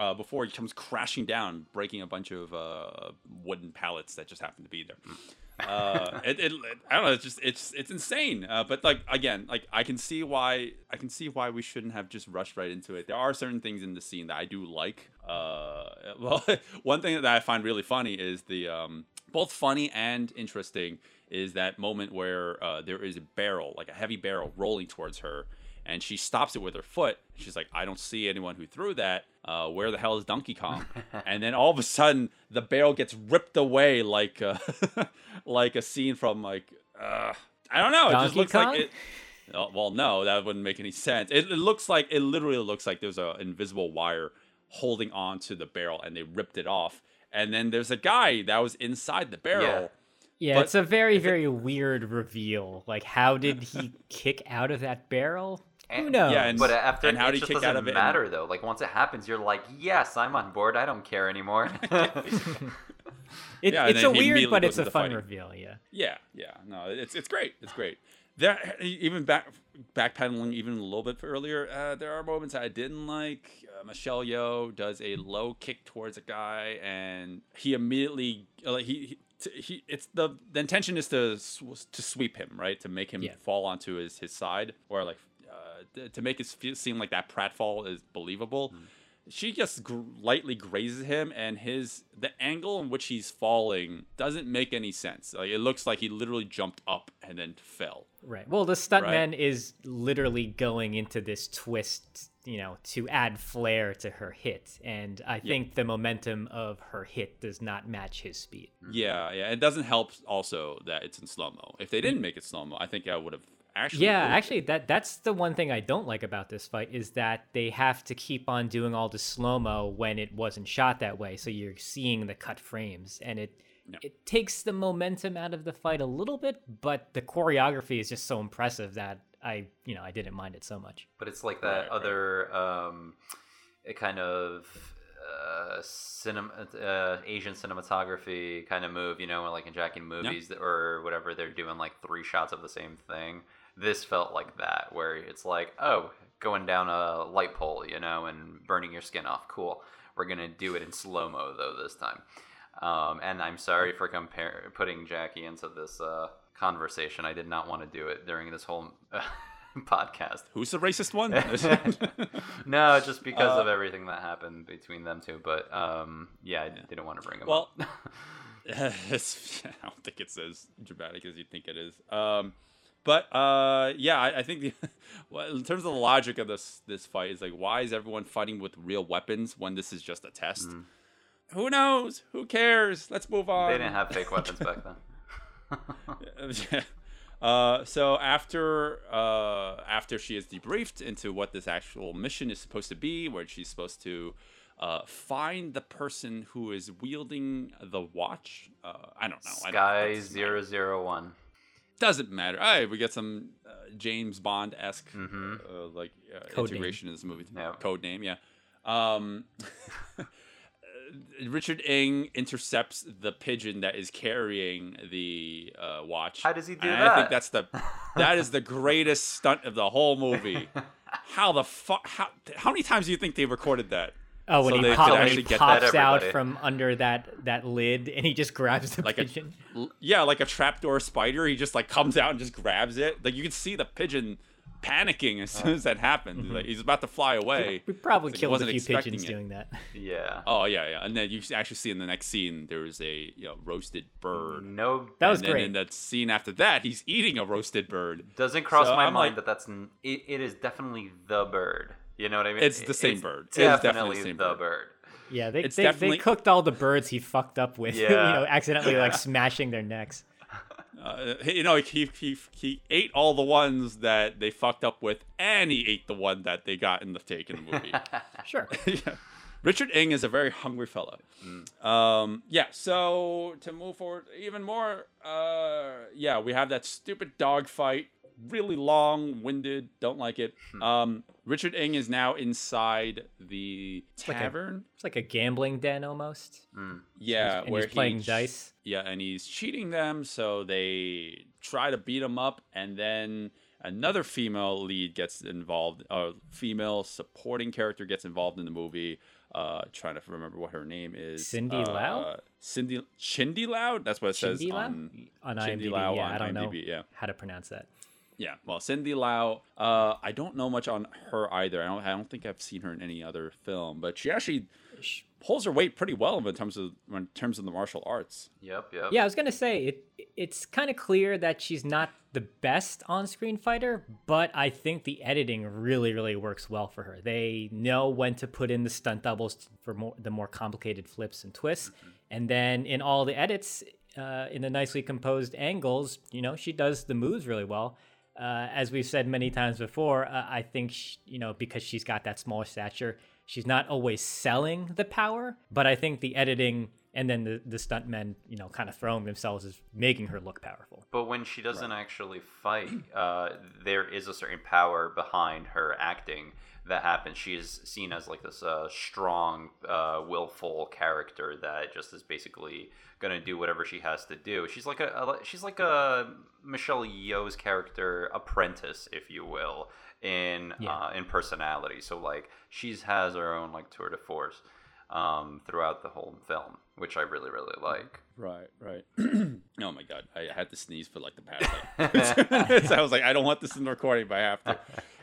Uh, before he comes crashing down, breaking a bunch of uh, wooden pallets that just happen to be there. uh, *laughs* it, it, I don't know. It's just it's it's insane. Uh, but like again, like I can see why I can see why we shouldn't have just rushed right into it. There are certain things in the scene that I do like. Uh, *laughs* well, *laughs* one thing that I find really funny is the um, both funny and interesting is that moment where uh, there is a barrel, like a heavy barrel, rolling towards her. And she stops it with her foot. She's like, "I don't see anyone who threw that. Uh, where the hell is Donkey Kong?" *laughs* and then all of a sudden, the barrel gets ripped away like uh, *laughs* like a scene from like uh, I don't know. It just Donkey looks Kong? like it. Oh, well, no, that wouldn't make any sense. It, it looks like it literally looks like there's an invisible wire holding on to the barrel, and they ripped it off. And then there's a guy that was inside the barrel. Yeah, But it's a very, very weird reveal. Like, how did he kick out of that barrel? Who And- knows? Yeah, and- but after and how it did he just kick doesn't out of it and- matter though. Like once it happens, you're like, yes, I'm on board. I don't care anymore. *laughs* *laughs* It, Yeah, it's a weird, but it's a into fun fighting. reveal. Yeah. Yeah, yeah, no, it's it's great, it's great. There, even back backpedaling even a little bit earlier, uh, there are moments I didn't like. Uh, Michelle Yeoh does a low kick towards a guy, and he immediately uh, like he. he he, it's the the intention is to to sweep him right to make him Yeah. fall onto his his side or like uh, th- Uh, to make it seem like that pratfall is believable hmm. she just gr- lightly grazes him and his the angle in which he's falling doesn't make any sense. Like it looks like he literally jumped up and then fell. Right. Well, the stuntman is literally going into this twist, you know, to add flair to her hit, and I think the momentum of her hit does not match his speed. yeah yeah it doesn't help also that it's in slow-mo. If they mm. didn't make it slow-mo i think i would have actually Yeah, loved actually, that that's the one thing I don't like about this fight is that they have to keep on doing all the slow mo when it wasn't shot that way, so you're seeing the cut frames, and it it takes the momentum out of the fight a little bit, but the choreography is just so impressive that I you know I didn't mind it so much. but it's like that Right, right. other um, it kind of uh, cinema, uh, Asian cinematography kind of move, you know, like in Jackie movies or whatever, they're doing like three shots of the same thing. This felt like that, where it's like, oh, going down a light pole, you know, and burning your skin off. Cool. We're gonna do it in slow mo though this time. Um, and I'm sorry for compare putting Jackie into this uh, conversation. I did not want to do it during this whole *laughs* podcast. who's the racist one *laughs* *laughs* No, just because Uh, of everything that happened between them two. But um, yeah, I didn't want to bring them Well, up. I don't think it's as dramatic as you think it is. Um, but uh, yeah, I, I think the, *laughs* well, in terms of the logic of this this fight is like, why is everyone fighting with real weapons when this is just a test? Who knows? Who cares? Let's move on. they didn't have fake *laughs* weapons back then. *laughs* uh, so after uh, after she is debriefed into what this actual mission is supposed to be, where she's supposed to uh, find the person who is wielding the watch. Uh, I don't know. I don't- Sky doesn't zero zero one. Doesn't matter. All right, we get some uh, James Bond esque Mm-hmm. uh, like uh, Code name. integration in this movie. Yeah. Code name, yeah. Um, *laughs* Richard Ng intercepts the pigeon that is carrying the uh, watch. How does he do and I think that's the that is the greatest stunt of the whole movie. *laughs* How the fuck? How how many times do you think they recorded that? Oh, when So he, pop- when he pops out from under that that lid and he just grabs the Like a- pigeon. L- yeah, like a trapdoor spider. He just like comes out and just grabs it. Like you can see the pigeon panicking as soon as that happened. Uh-huh. Like he's about to fly away. We probably It's like he killed a few pigeons it. doing that. Yeah. Oh yeah, yeah. And then you actually see in the next scene there's a you know roasted bird. No, That was and then great. in that scene after that, he's eating a roasted bird. doesn't cross So my I'm mind like- that that's n- it, it is definitely the bird. You know what I mean? It's the same It's bird. It is definitely Definitely the same the bird. bird. Yeah, they It's they, definitely- they cooked all the birds he fucked up with. *laughs* you know, accidentally like *laughs* smashing their necks. Uh, you know, he, he he ate all the ones that they fucked up with, and he ate the one that they got in the take in the movie. *laughs* Sure. yeah. Richard Ng is a very hungry fellow. Um, yeah, so to move forward even more, uh, yeah, we have that stupid dog fight, really long winded, don't like it. Um, Richard Ng is now inside the like a- tavern. It's like a gambling den almost. yeah, and where he's playing dice. Yeah, and he's cheating them, so they try to beat him up, and then another female lead gets involved. A female supporting character gets involved in the movie. Uh, trying to remember what her name is. Cindy uh, Lau? Cindy Chindy Lau. That's what it says Lau? on on Shindy IMDb. Lau yeah, on I don't know yeah. how to pronounce that. Yeah, well, Cindy Lau. Uh, I don't know much on her either. I don't. I don't think I've seen her in any other film, but she actually sh- pulls her weight pretty well in terms of in terms of the martial arts. Yep, yep. Yeah, I was gonna say it. It's kind of clear that she's not the best on-screen fighter, but I think the editing really, really works well for her. They know when to put in the stunt doubles for more the more complicated flips and twists, and then in all the edits, uh, in the nicely composed angles, you know, she does the moves really well. Uh, as we've said many times before, uh, I think sh you know because she's got that smaller stature, she's not always selling the power, but I think the editing and then the the stuntmen, you know, kind of throwing themselves is making her look powerful. But when she doesn't actually fight, uh, there is a certain power behind her acting that happens. She is seen as like this uh, strong, uh, willful character that just is basically gonna do whatever she has to do. She's like a, a she's like a Michelle Yeoh's character apprentice, if you will, in Yeah. uh, in personality. So like she's has her own like tour de force um, throughout the whole film, which I really really like. Right, right. *clears throat* oh my god, I had to sneeze for like the past. Like, so *laughs* *laughs* I was like, I don't want this in the recording, but I have to.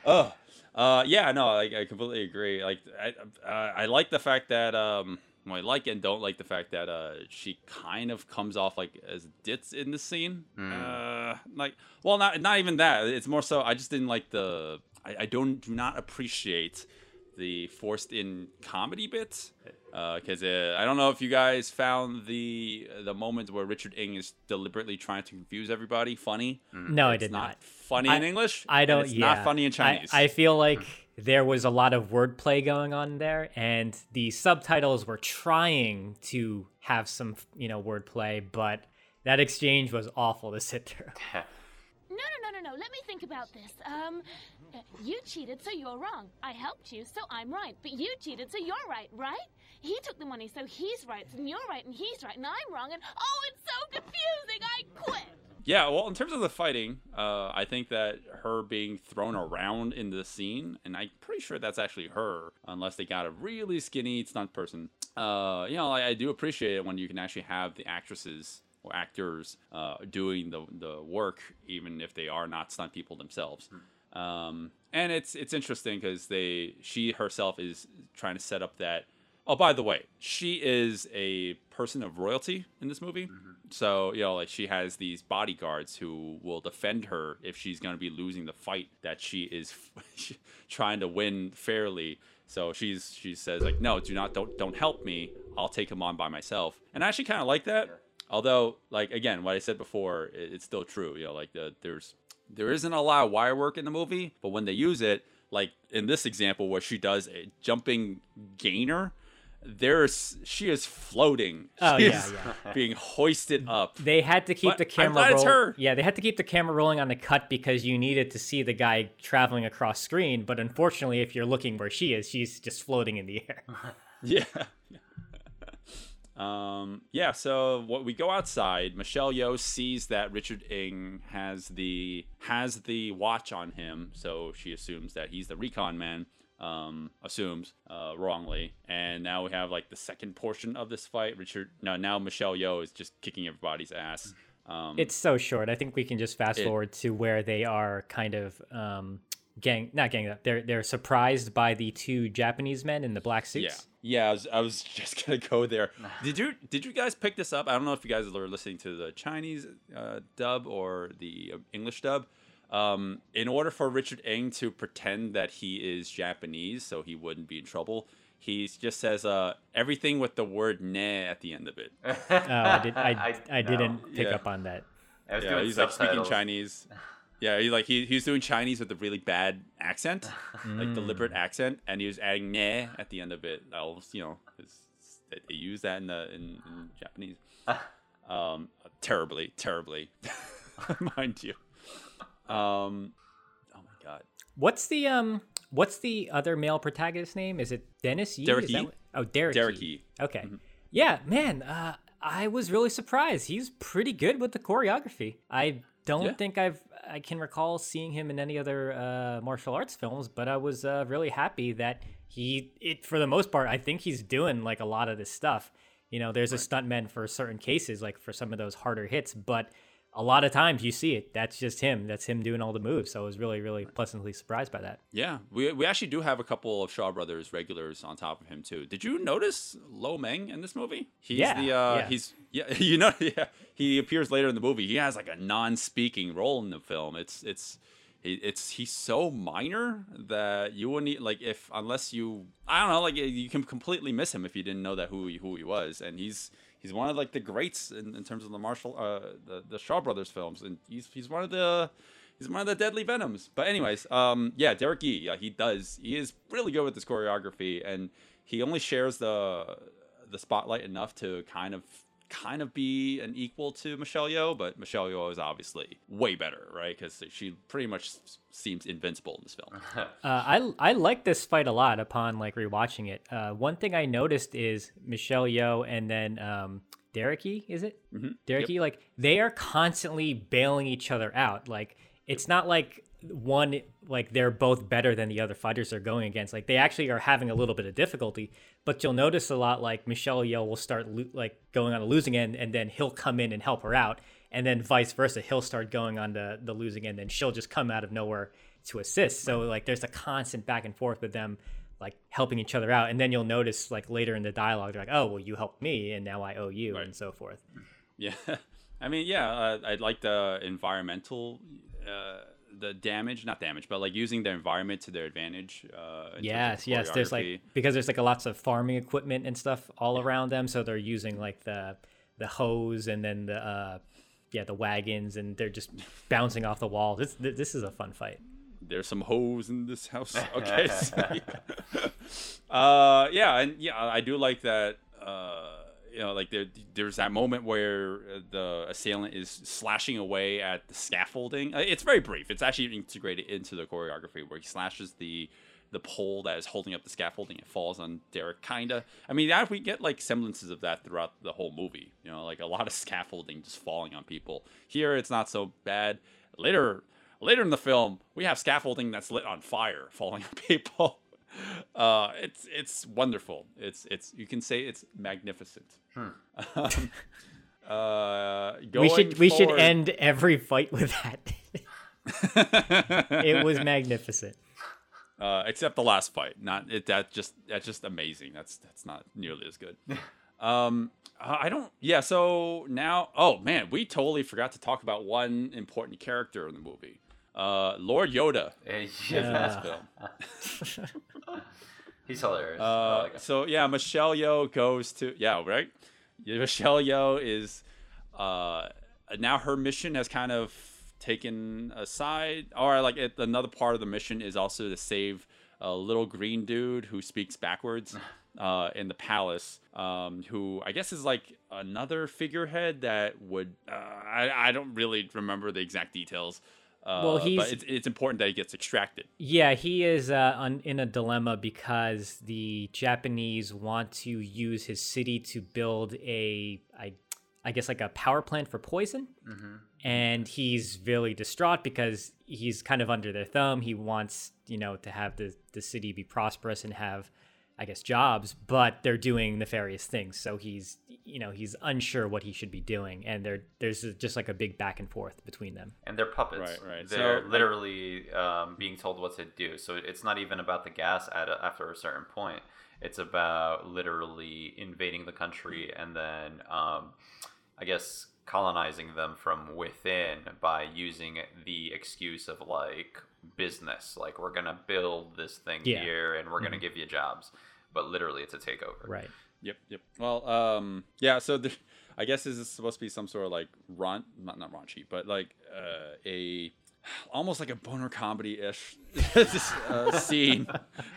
Oh, *laughs* uh, yeah, no, I, I completely agree. Like, I, uh, I like the fact that um, well, I like and don't like the fact that uh, she kind of comes off like as ditz in the scene. Uh, like, well, not not even that. It's more so I just didn't like the. I, I don't do not appreciate the forced in comedy bits because uh, I don't know if you guys found the the moments where Richard Ng is deliberately trying to confuse everybody funny. No, I did not not. funny I- in English. I don't. It's yeah, not funny in I- Chinese. I, feel like there was a lot of wordplay going on there, and the subtitles were trying to have some, you know, wordplay, but that exchange was awful to sit through. *laughs* No, no, no, no, no. Let me think about this. Um, uh, you cheated, so you're wrong. I helped you, so I'm right. But you cheated, so you're right, right? He took the money, so he's right, and you're right, and he's right, and I'm wrong, and oh, it's so confusing. I quit. Yeah, well, in terms of the fighting, uh, I think that her being thrown around in the scene, and I'm pretty sure that's actually her, unless they got a really skinny stunt person. Uh, you know, I, I do appreciate it when you can actually have the actresses or actors uh, doing the the work, even if they are not stunt people themselves. Um, and it's it's interesting because they she herself is trying to set up that. Oh, by the way, she is a person of royalty in this movie. So, you know, like she has these bodyguards who will defend her if she's going to be losing the fight that she is *laughs* trying to win fairly. So she's she says like, "No, do not don't don't help me. I'll take him on by myself." And I actually kind of like that. Although, like again, what I said before, it, it's still true. You know, like the, there's there isn't a lot of wire work in the movie, but when they use it, like in this example where she does a jumping gainer, there's she is floating. Oh, yeah, is yeah. *laughs* being hoisted up. They had to keep But the camera her. Yeah, they had to keep the camera rolling on the cut because you needed to see the guy traveling across screen. But unfortunately, if you're looking where she is, she's just floating in the air. *laughs* Yeah. Um, yeah, so what we go outside, Michelle Yeoh sees that Richard Ng has the has the watch on him, so she assumes that he's the recon man. Um, assumes uh, wrongly, and now we have like the second portion of this fight. Richard, no, now Michelle Yeoh is just kicking everybody's ass. Um, It's so short. I think we can just fast It- forward to where they are kind of um, gang not gang up. They're they're surprised by the two Japanese men in the black suits. yeah. I was, I was *laughs* just gonna go there. Did you did you guys pick this up? I don't know if you guys were listening to the Chinese uh, dub or the uh, English dub. Um, in order for Richard Ng to pretend that he is Japanese, so he wouldn't be in trouble, he just says uh, everything with the word "ne" at the end of it. Oh, I did, I, *laughs* I, I didn't pick Yeah. up on that. I was Yeah, doing he's like speaking. Chinese. *laughs* Yeah, he like he, he was doing Chinese with a really bad accent, like deliberate accent, and he was adding "ne" at the end of it. Was, you know, it's, they they use that in the in, in Japanese. *laughs* Um, terribly, terribly, *laughs* mind you. Um, oh my god, What's the um what's the other male protagonist name? Is it Dennis Yee? Derek Yee. what- Oh, Derek. Derek Yee. Yee. Okay. Mm-hmm. Yeah, man, uh I was really surprised. He's pretty good with the choreography. I don't Yeah. think I've I can recall seeing him in any other uh, martial arts films, but I was uh, really happy that he it for the most part I think he's doing like a lot of this stuff. You know, there's a stuntman for certain cases, like for some of those harder hits, but a lot of times you see it. That's just him. That's him doing all the moves. So I was really, really pleasantly surprised by that. yeah, we we actually do have a couple of Shaw Brothers regulars on top of him too. Did you notice Lo Meng in this movie? He's Yeah, the uh, yeah. he's yeah, *laughs* you know, yeah, he appears later in the movie. He has like a non-speaking role in the film. It's it's it's he's so minor that you wouldn't like if unless you I don't know like you can completely miss him if you didn't know that who he, who he was and he's he's one of like the greats in, in terms of the martial uh the, the Shaw Brothers films and he's he's one of the he's one of the deadly venoms. But anyways um yeah Derek Yee yeah he does he is really good with this choreography and he only shares the the spotlight enough to kind of kind of be an equal to Michelle Yeoh, but Michelle Yeoh is obviously way better, right? Because she pretty much seems invincible in this film. *laughs* Uh, I I like this fight a lot upon like rewatching it. Uh, one thing I noticed is Michelle Yeoh and then um, Derek Yee, is it? Mm-hmm. Derek Yee, like they are constantly bailing each other out. Like it's not like one like they're both better than the other fighters they're going against. Like they actually are having a little bit of difficulty. But you'll notice a lot like Michelle Yeoh will start lo- like going on the losing end, and then he'll come in and help her out, and then vice versa. He'll start going on the the losing end, and she'll just come out of nowhere to assist. So like there's a constant back and forth with them like helping each other out. And then you'll notice like later in the dialogue, they're like, oh, well, you helped me and now I owe you Right. and so forth. Yeah, *laughs* I mean, yeah, uh, I like the environmental, uh, the damage, not damage, but like using their environment to their advantage. Uh, in terms of Yes, yes. There's like because there's like a lots of farming equipment and stuff all around them, so they're using like the the hose and then the uh yeah the wagons and they're just bouncing off the walls. This this is a fun fight. there's some hoes in this house. *laughs* Okay. so, yeah. *laughs* uh, yeah, and yeah, I do like that. Uh, you know, like there, there's that moment where uh, the assailant is slashing away at the scaffolding. Uh, It's very brief. It's actually integrated into the choreography where he slashes the the pole that is holding up the scaffolding. It falls on Derek, kinda. I mean, that we get like semblances of that throughout the whole movie. You know, like a lot of scaffolding just falling on people. Here, it's not so bad. Later, later in the film, we have scaffolding that's lit on fire, falling on *laughs* people. Uh, it's it's wonderful. It's it's you can say it's magnificent. Um, *laughs* uh, we should we should end every fight with that. it was *laughs* magnificent. uh, except the last fight. Not it. That just that's just amazing. That's that's not nearly as good. um, I don't. Yeah. So now, oh man, we totally forgot to talk about one important character in the movie. Uh, Lord Yoda. Yeah. this film. *laughs* He's hilarious. Uh, like so yeah, Michelle Yeoh goes to yeah right. Michelle Yeoh is uh, now her mission has kind of taken aside, or like it, another part of the mission is also to save a little green dude who speaks backwards *laughs* uh, in the palace, um, who I guess is like another figurehead that would uh, I I don't really remember the exact details. Uh, Well, he's- it's, it's important that he gets extracted. Yeah, he is uh, un- in a dilemma because the Japanese want to use his city to build a, I, I guess, like a power plant for poison. And he's really distraught because he's kind of under their thumb. He wants, you know, to have the, the city be prosperous and have, I guess, jobs, but they're doing nefarious things. So he's you know he's unsure what he should be doing, and there there's just like a big back and forth between them. and they're puppets. Right, right. They're So, literally um, being told what to do. So it's not even about the gas at a, after a certain point. It's about literally invading the country and then, um, I guess, colonizing them from within by using the excuse of like business. Like we're gonna build this thing Yeah. here and we're gonna give you jobs. But literally, it's a takeover. Right. Yep, yep. Well, um, yeah. So the, I guess this is supposed to be some sort of like raun not not raunchy, but like uh, a almost like a boner comedy ish *laughs* uh, scene,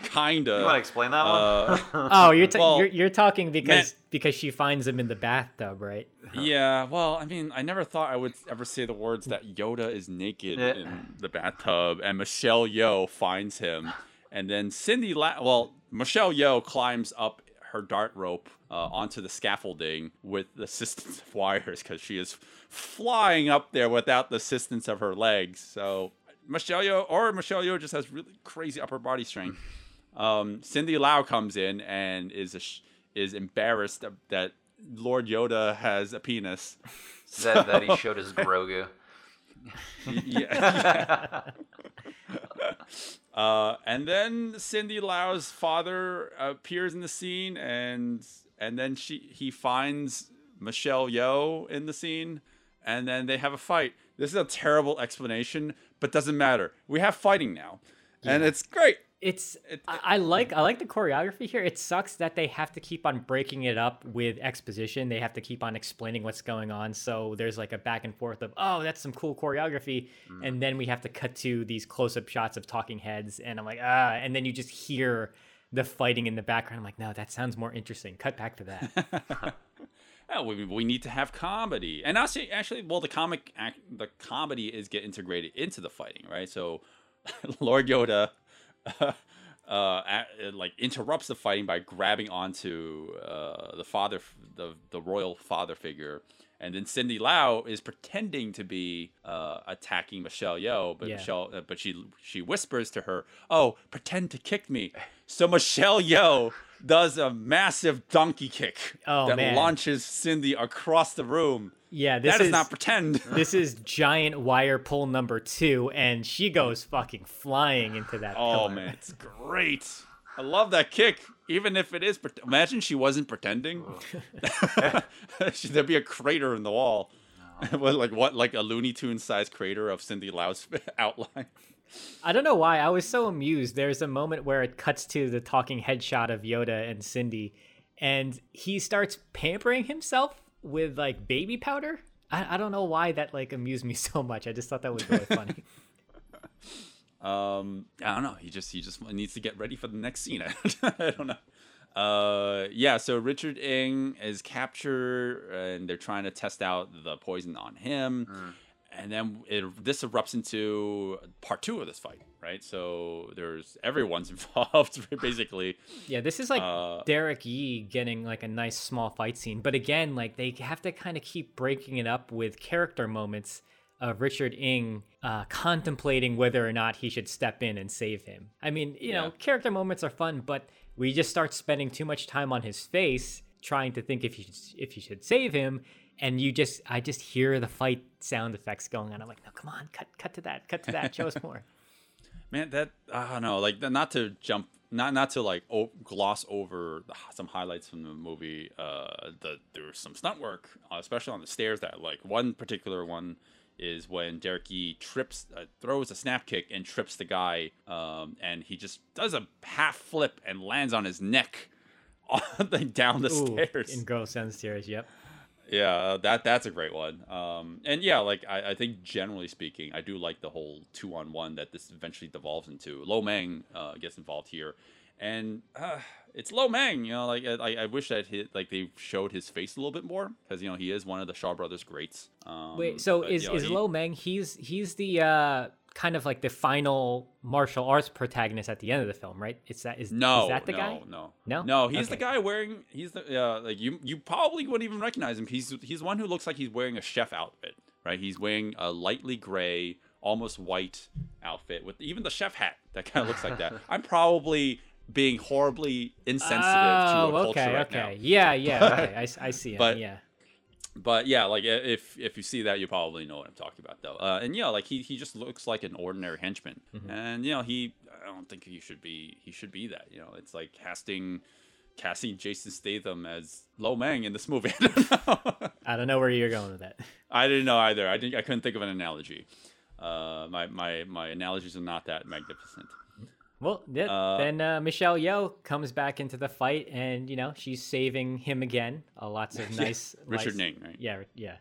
kinda. You want to explain that one? Uh, *laughs* Oh, you're, ta- Well, you're you're talking because man- because she finds him in the bathtub, right? yeah. Well, I mean, I never thought I would ever say the words that Yoda is naked Yeah. in the bathtub, and Michelle Yeoh finds him, and then Cindy. La- well, Michelle Yeoh climbs up her dart rope uh, onto the scaffolding with the assistance of wires because she is flying up there without the assistance of her legs. So Michelle Yeoh or Michelle Yeoh just has really crazy upper body strength. Um, Cindy Lau comes in and is sh- is embarrassed that Lord Yoda has a penis. *laughs* that, that he showed his Grogu. *laughs* yeah. *laughs* uh, and then Cindy Lau's father appears in the scene, and and then she he finds Michelle Yeoh in the scene, and then they have a fight. This is a terrible explanation, but doesn't matter. We have fighting now, and it's great. It's It- I, I like I like the choreography here. It sucks that they have to keep on breaking it up with exposition. They have to keep on explaining what's going on. So there's like a back and forth of oh that's some cool choreography, and then we have to cut to these close up shots of talking heads, and I'm like ah, and then you just hear the fighting in the background. I'm like no, that sounds more interesting. Cut back to that. *laughs* Oh, we, we need to have comedy, and actually, actually, well, the comic, act, the comedy is get integrated into the fighting, right? So, *laughs* Lord Yoda, *laughs* uh, like interrupts the fighting by grabbing onto uh, the father, the the royal father figure, and then Cindy Lau is pretending to be uh, attacking Michelle Yeoh, but Yeah. Michelle, uh, but she she whispers to her, "Oh, pretend to kick me." So Michelle Yeoh does a massive donkey kick Oh, that man. launches Cindy across the room. Yeah, this That is, is not pretend. *laughs* this is giant wire pull number two, and she goes fucking flying into that. oh pillar. man, it's great. I love that kick. Even if it is, pre- imagine she wasn't pretending. *laughs* *laughs* There'd be a crater in the wall. What, like what? Like a Looney Tunes sized crater of Cindy Lau's outline. I don't know why. I was so amused. There's a moment where it cuts to the talking headshot of Yoda and Cindy, and he starts pampering himself with like baby powder. I, I don't know why that like amused me *laughs* so much. I just thought that was really funny. *laughs* Um, I don't know. He just he just needs to get ready for the next scene. *laughs* I don't know. Uh, yeah. So Richard Ng is captured, and they're trying to test out the poison on him. And then it, this erupts into part two of this fight, right? So there's everyone's *laughs* involved, basically. yeah, this is like Uh, Derek Yee getting like a nice small fight scene, but again, like they have to kind of keep breaking it up with character moments of Richard Ng uh, contemplating whether or not he should step in and save him. I mean, you know, character moments are fun, but we just start spending too much time on his face trying to think if you if you should save him, and you just I just hear the fight sound effects going on. I'm like, no, come on, cut cut to that, cut to that, show us *laughs* more. Man, that I don't know. Like not to jump, not not to like o- gloss over the, some highlights from the movie. Uh, the there was some stunt work, uh, especially on the stairs. That like one particular one is when Derek Yee trips, uh, throws a snap kick and trips the guy, um, and he just does a half flip and lands on his neck, *laughs* on the, down the Ooh, stairs. in Girls Downstairs. Yep. Yeah, that that's a great one. Um, and yeah, like I, I think generally speaking, I do like the whole two on one that this eventually devolves into. Lo Mang uh, gets involved here, and uh, it's Lo Mang. You know, like I, I wish that he, like they showed his face a little bit more because you know he is one of the Shaw Brothers greats. Um, Wait, so but, is you know, is he- Lo Meng? He's he's the uh, kind of like the final martial arts protagonist at the end of the film, right? It's that is No, is that the no, guy? no, No? no. He's the guy wearing. He's the yeah. Like you, you probably wouldn't even recognize him. He's he's one who looks like he's wearing a chef outfit, right? He's wearing a lightly gray, almost white outfit with even the chef hat that kind of looks like that. *laughs* I'm probably being horribly insensitive oh, to a oh, okay, culture right okay, now. yeah, yeah, *laughs* okay. I, s- I see it. But- yeah, But yeah, like if if you see that, you probably know what I'm talking about, though. Uh, and yeah, like he he just looks like an ordinary henchman, Mm-hmm. and you know he I don't think he should be he should be that. You know, it's like casting casting Jason Statham as Lo Mang in this movie. *laughs* I don't know. I don't know where you're going with that. *laughs* I didn't know either. I didn't. I couldn't think of an analogy. Uh, my my my analogies are not that magnificent. Well, yeah, Uh, then uh, Michelle Yeoh comes back into the fight, and you know she's saving him again. Uh, lots of *laughs* nice, Richard nice- Ning, right? Yeah, yeah.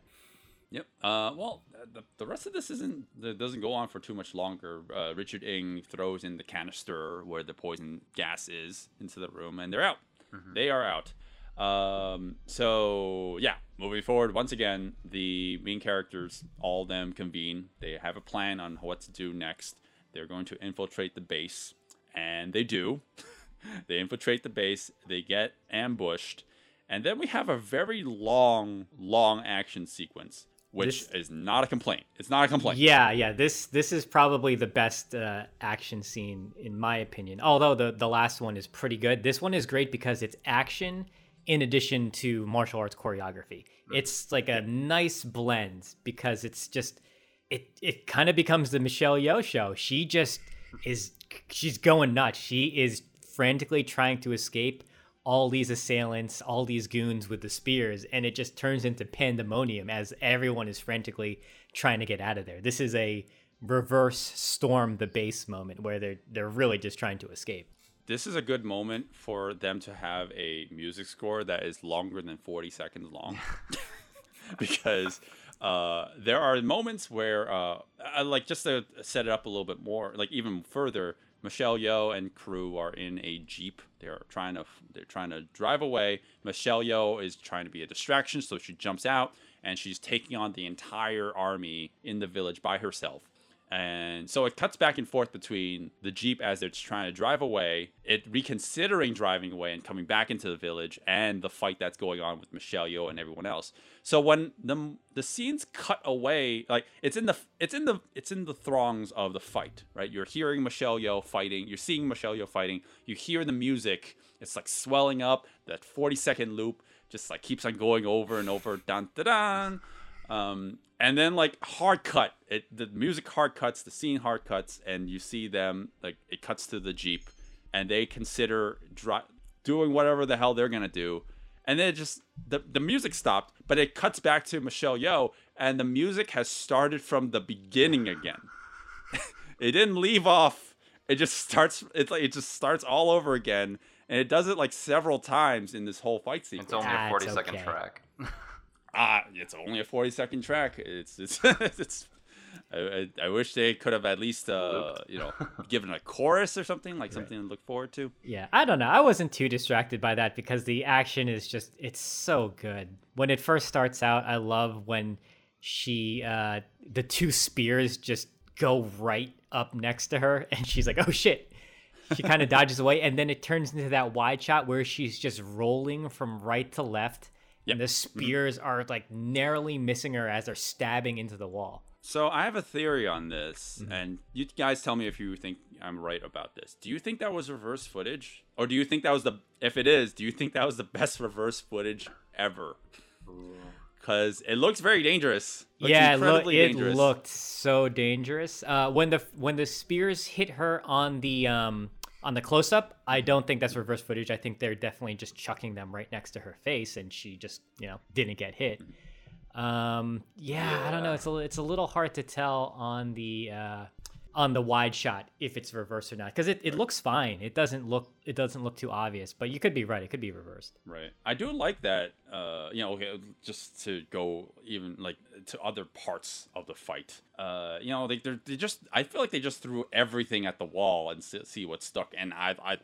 Yep. Uh, well, uh, the, the rest of this isn't it doesn't go on for too much longer. Uh, Richard Ng throws in the canister where the poison gas is into the room, and they're out. They are out. Um, so yeah, moving forward, once again, the main characters, all of them convene. They have a plan on what to do next. They're going to infiltrate the base, and they do. *laughs* they infiltrate the base. They get ambushed, and then we have a very long, long action sequence, which This- is not a complaint. It's not a complaint. Yeah, yeah. This this is probably the best uh, action scene in my opinion. Although the the last one is pretty good. This one is great because it's action in addition to martial arts choreography. It's like a nice blend because it's just it it kind of becomes the Michelle Yeoh show. She just is she's going nuts. She is frantically trying to escape all these assailants, all these goons with the spears, and it just turns into pandemonium as everyone is frantically trying to get out of there. This is a reverse storm the base moment where they're they're really just trying to escape. this is a good moment for them to have a music score that is longer than 40 seconds long *laughs* *laughs* because uh, there are moments where uh, I, like just to set it up a little bit more like even further michelle Yeoh and crew are in a jeep. They're trying to they're trying to drive away. Michelle Yeoh is trying to be a distraction so she jumps out and she's taking on the entire army in the village by herself and so it cuts back and forth between the Jeep as they're trying to drive away, it reconsidering driving away and coming back into the village, and the fight that's going on with Michelle Yeoh and everyone else. So when the the scenes cut away, like it's in the it's in the it's in the throngs of the fight, right? You're hearing Michelle Yeoh fighting, you're seeing Michelle Yeoh fighting, you hear the music, it's like swelling up. That 40 second loop just like keeps on going over and over, dun dun dun. Um, and then like hard cut, it the music hard cuts, the scene hard cuts, and you see them like it cuts to the jeep, and they consider dri- doing whatever the hell they're gonna do, and then it just the the music stopped, but it cuts back to Michelle Yeoh and the music has started from the beginning again. *laughs* it didn't leave off. It just starts. It's like it just starts all over again, and it does it like several times in this whole fight scene. It's only a 40 second okay. track. *laughs* Ah, it's only a forty second track. It's it's *laughs* it's. I, I, I wish they could have at least uh you know *laughs* given a chorus or something like something to look forward to. Yeah, I don't know. I wasn't too distracted by that because the action is just it's so good. When it first starts out, I love when she uh the two spears just go right up next to her and she's like, "Oh shit." She kind of *laughs* dodges away and then it turns into that wide shot where she's just rolling from right to left and the spears are like narrowly missing her as they're stabbing into the wall. So I have a theory on this, and you guys tell me if you think I'm right about this. Do you think that was reverse footage, or do you think that was the? If it is, do you think that was the best reverse footage ever? Because it looks very dangerous. Looks yeah, it, loo- it dangerous. looked so dangerous. Uh, when the when the spears hit her on the um on the close up, I don't think that's reverse footage. I think they're definitely just chucking them right next to her face, and she just you know didn't get hit. Um, yeah, I don't know. It's a it's a little hard to tell on the uh, on the wide shot if it's reversed or not because it, it looks fine. It doesn't look it doesn't look too obvious, but you could be right. It could be reversed. Right. I do like that. Uh, you know, okay, just to go even like to other parts of the fight. Uh, you know, they they're, they just. I feel like they just threw everything at the wall and see, see what stuck, and I I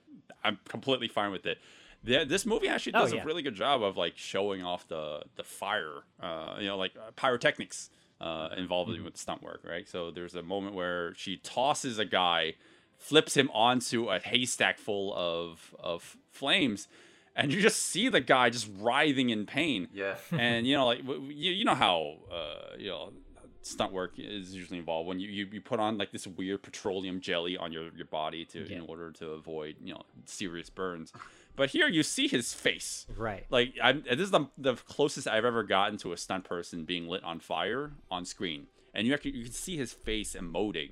I'm completely fine with it. This movie actually Oh, does yeah. a really good job of like showing off the the fire. Uh, you know, like uh, pyrotechnics uh, involved Mm-hmm. with stunt work, right? So there's a moment where she tosses a guy, flips him onto a haystack full of of flames, and you just see the guy just writhing in pain. Yeah. *laughs* and you know, like w- w- you, you know how uh, you know stunt work is usually involved when you, you, you put on like this weird petroleum jelly on your, your body to Yeah. in order to avoid you know serious burns. But here you see his face. Right. Like I'm this is the, the closest I've ever gotten to a stunt person being lit on fire on screen, and you actually you can see his face emoting.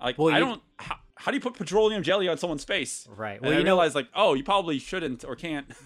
Like Well, I you- don't. How, how do you put petroleum jelly on someone's face? Right. Well, I you know- realized like, oh, you probably shouldn't or can't. *laughs*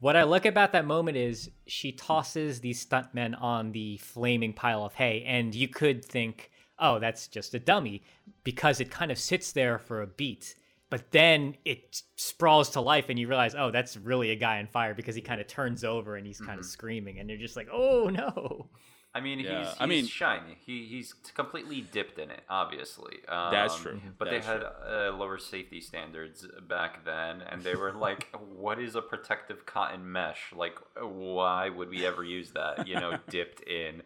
What I like about that moment is she tosses these stuntmen on the flaming pile of hay, and you could think, oh, that's just a dummy, because it kind of sits there for a beat. But then it sprawls to life, and you realize, oh, that's really a guy on fire because he kind of turns over and he's kind of screaming, and you're just like, oh no. I mean, Yeah, he's, he's I mean- shiny. He he's completely dipped in it, obviously. Um, That's true. But That's they had uh, lower safety standards back then, and they were like, *laughs* "What is a protective cotton mesh? Like, why would we ever use that? You know, *laughs* dipped in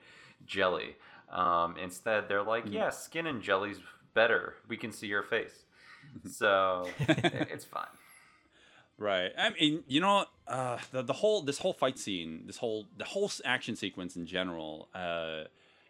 jelly." Um, instead, they're like, Mm-hmm. "Yeah, skin and jelly's better. We can see your face." *laughs* So *laughs* it's fine. Right. I mean, you know, uh, the the whole this whole fight scene, this whole the whole action sequence in general, uh,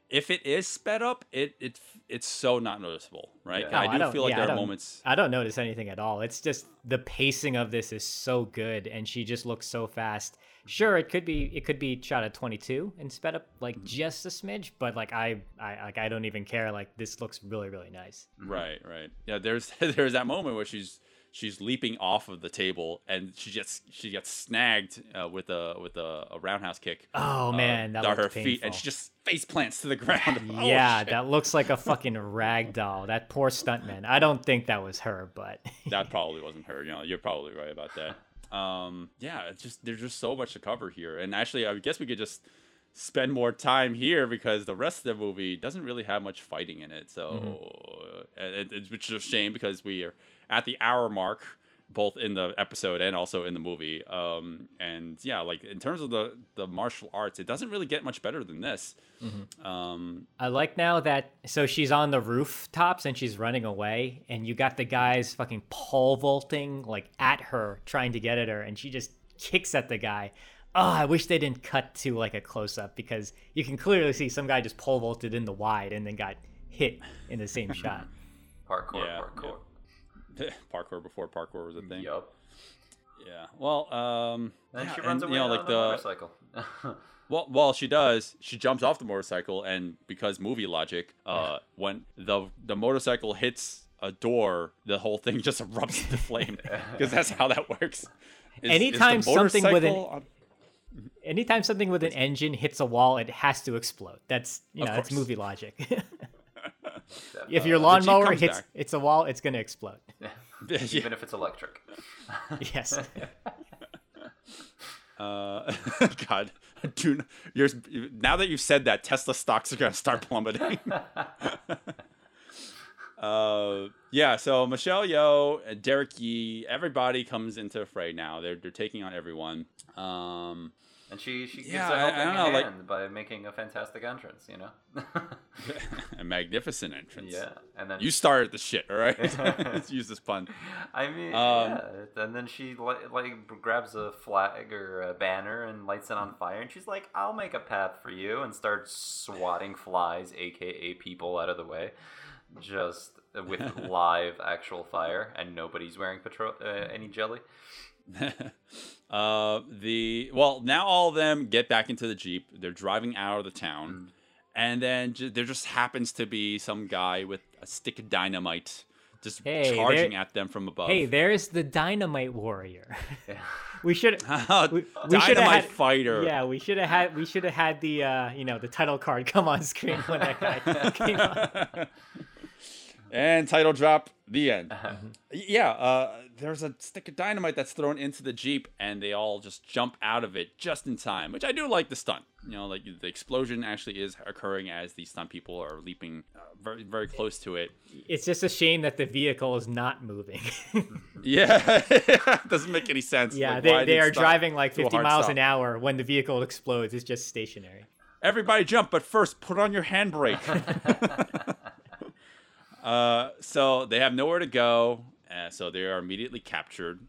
if it is sped up, it it it's so not noticeable, right? Yeah. I Oh, do don't- feel like yeah, there are moments. I don't notice anything at all. It's just the pacing of this is so good, and she just looks so fast. Sure, it could be it could be shot at 22 and sped up like Mm-hmm. just a smidge, but like I, I like I don't even care. Like this looks really really nice. Right, right. Yeah, there's *laughs* there's that moment where she's she's leaping off of the table and she gets she gets snagged uh, with a with a, a roundhouse kick. Oh uh, man, that on her looks feet, and she just face plants to the *laughs* ground. *laughs* Oh, yeah, shit. that looks like a fucking rag doll. That poor stuntman. I don't think that was her, but that probably wasn't her. You know, you're probably right about that. Um, yeah, it's just there's just so much to cover here, and actually, I guess we could just spend more time here because the rest of the movie doesn't really have much fighting in it. So, and it, it's which is a shame because we are at the hour mark, both in the episode and also in the movie. Um, and yeah, like in terms of the the martial arts, it doesn't really get much better than this. Um, I like now that so she's on the rooftops and she's running away, and you got the guys fucking pole vaulting like at her, trying to get at her, and she just kicks at the guy. Oh, I wish they didn't cut to like a close up because you can clearly see some guy just pole vaulted in the wide and then got hit in the same *laughs* shot. Parkour, Yeah, parkour. *laughs* parkour before parkour was a thing. Yup. Yeah. Well, um, And yeah, she runs and, away you know, on like the the motorcycle. *laughs* Well, well, she does. She jumps off the motorcycle, and because movie logic, uh, when the the motorcycle hits a door, the whole thing just erupts into flame *laughs* because that's how that works. Is- is Anytime something with an- on- Anytime something with an engine hits a wall, it has to explode. That's you Of know, that's movie logic. If your lawnmower comes hits back. it's a wall, it's gonna explode. *laughs* Even if it's electric. *laughs* yes. *laughs* Uh, God, dude, you're now that you've said that, Tesla stocks are gonna start plummeting. uh, yeah. So Michelle Yeoh, uh, Derek Yee, everybody comes into the fray now. They're they're taking on everyone. Um, And she she gives Yeah, a I- I helping don't know, like- hand by making a fantastic entrance, you know. *laughs* a magnificent entrance. yeah, and then You started the shit, all right? *laughs* Let's *laughs* use this pun. I mean, Um, yeah. And then she li- like grabs a flag or a banner and lights it on fire, and she's like, "I'll make a path for you," and starts swatting flies, aka people, out of the way, just with live actual fire, and nobody's wearing patro- uh, any jelly. Uh, the well, now all of them get back into the jeep. They're driving out of the town, Mm. and then ju- there just happens to be some guy with a stick of dynamite just Hey, charging there- at them from above. Hey, there's the dynamite warrior. *laughs* *laughs* we should *laughs* we, we should dynamite have had, fighter. Yeah, we should have had we should have had the uh, you know the title card come on screen when that guy came on. and title drop. The end. Mm-hmm. Yeah, uh, there's a stick of dynamite that's thrown into the jeep, and they all just jump out of it just in time. Which I do like the stunt. You know, like the explosion actually is occurring as the stunt people are leaping uh, very, very close to it. It's just a shame that the vehicle is not moving. *laughs* Yeah, *laughs* doesn't make any sense. yeah, Like, they, they are driving like 50 miles stop? an hour when the vehicle explodes. It's just stationary. Everybody jump, but first put on your handbrake. *laughs* uh, so they have nowhere to go, uh, so they are immediately captured.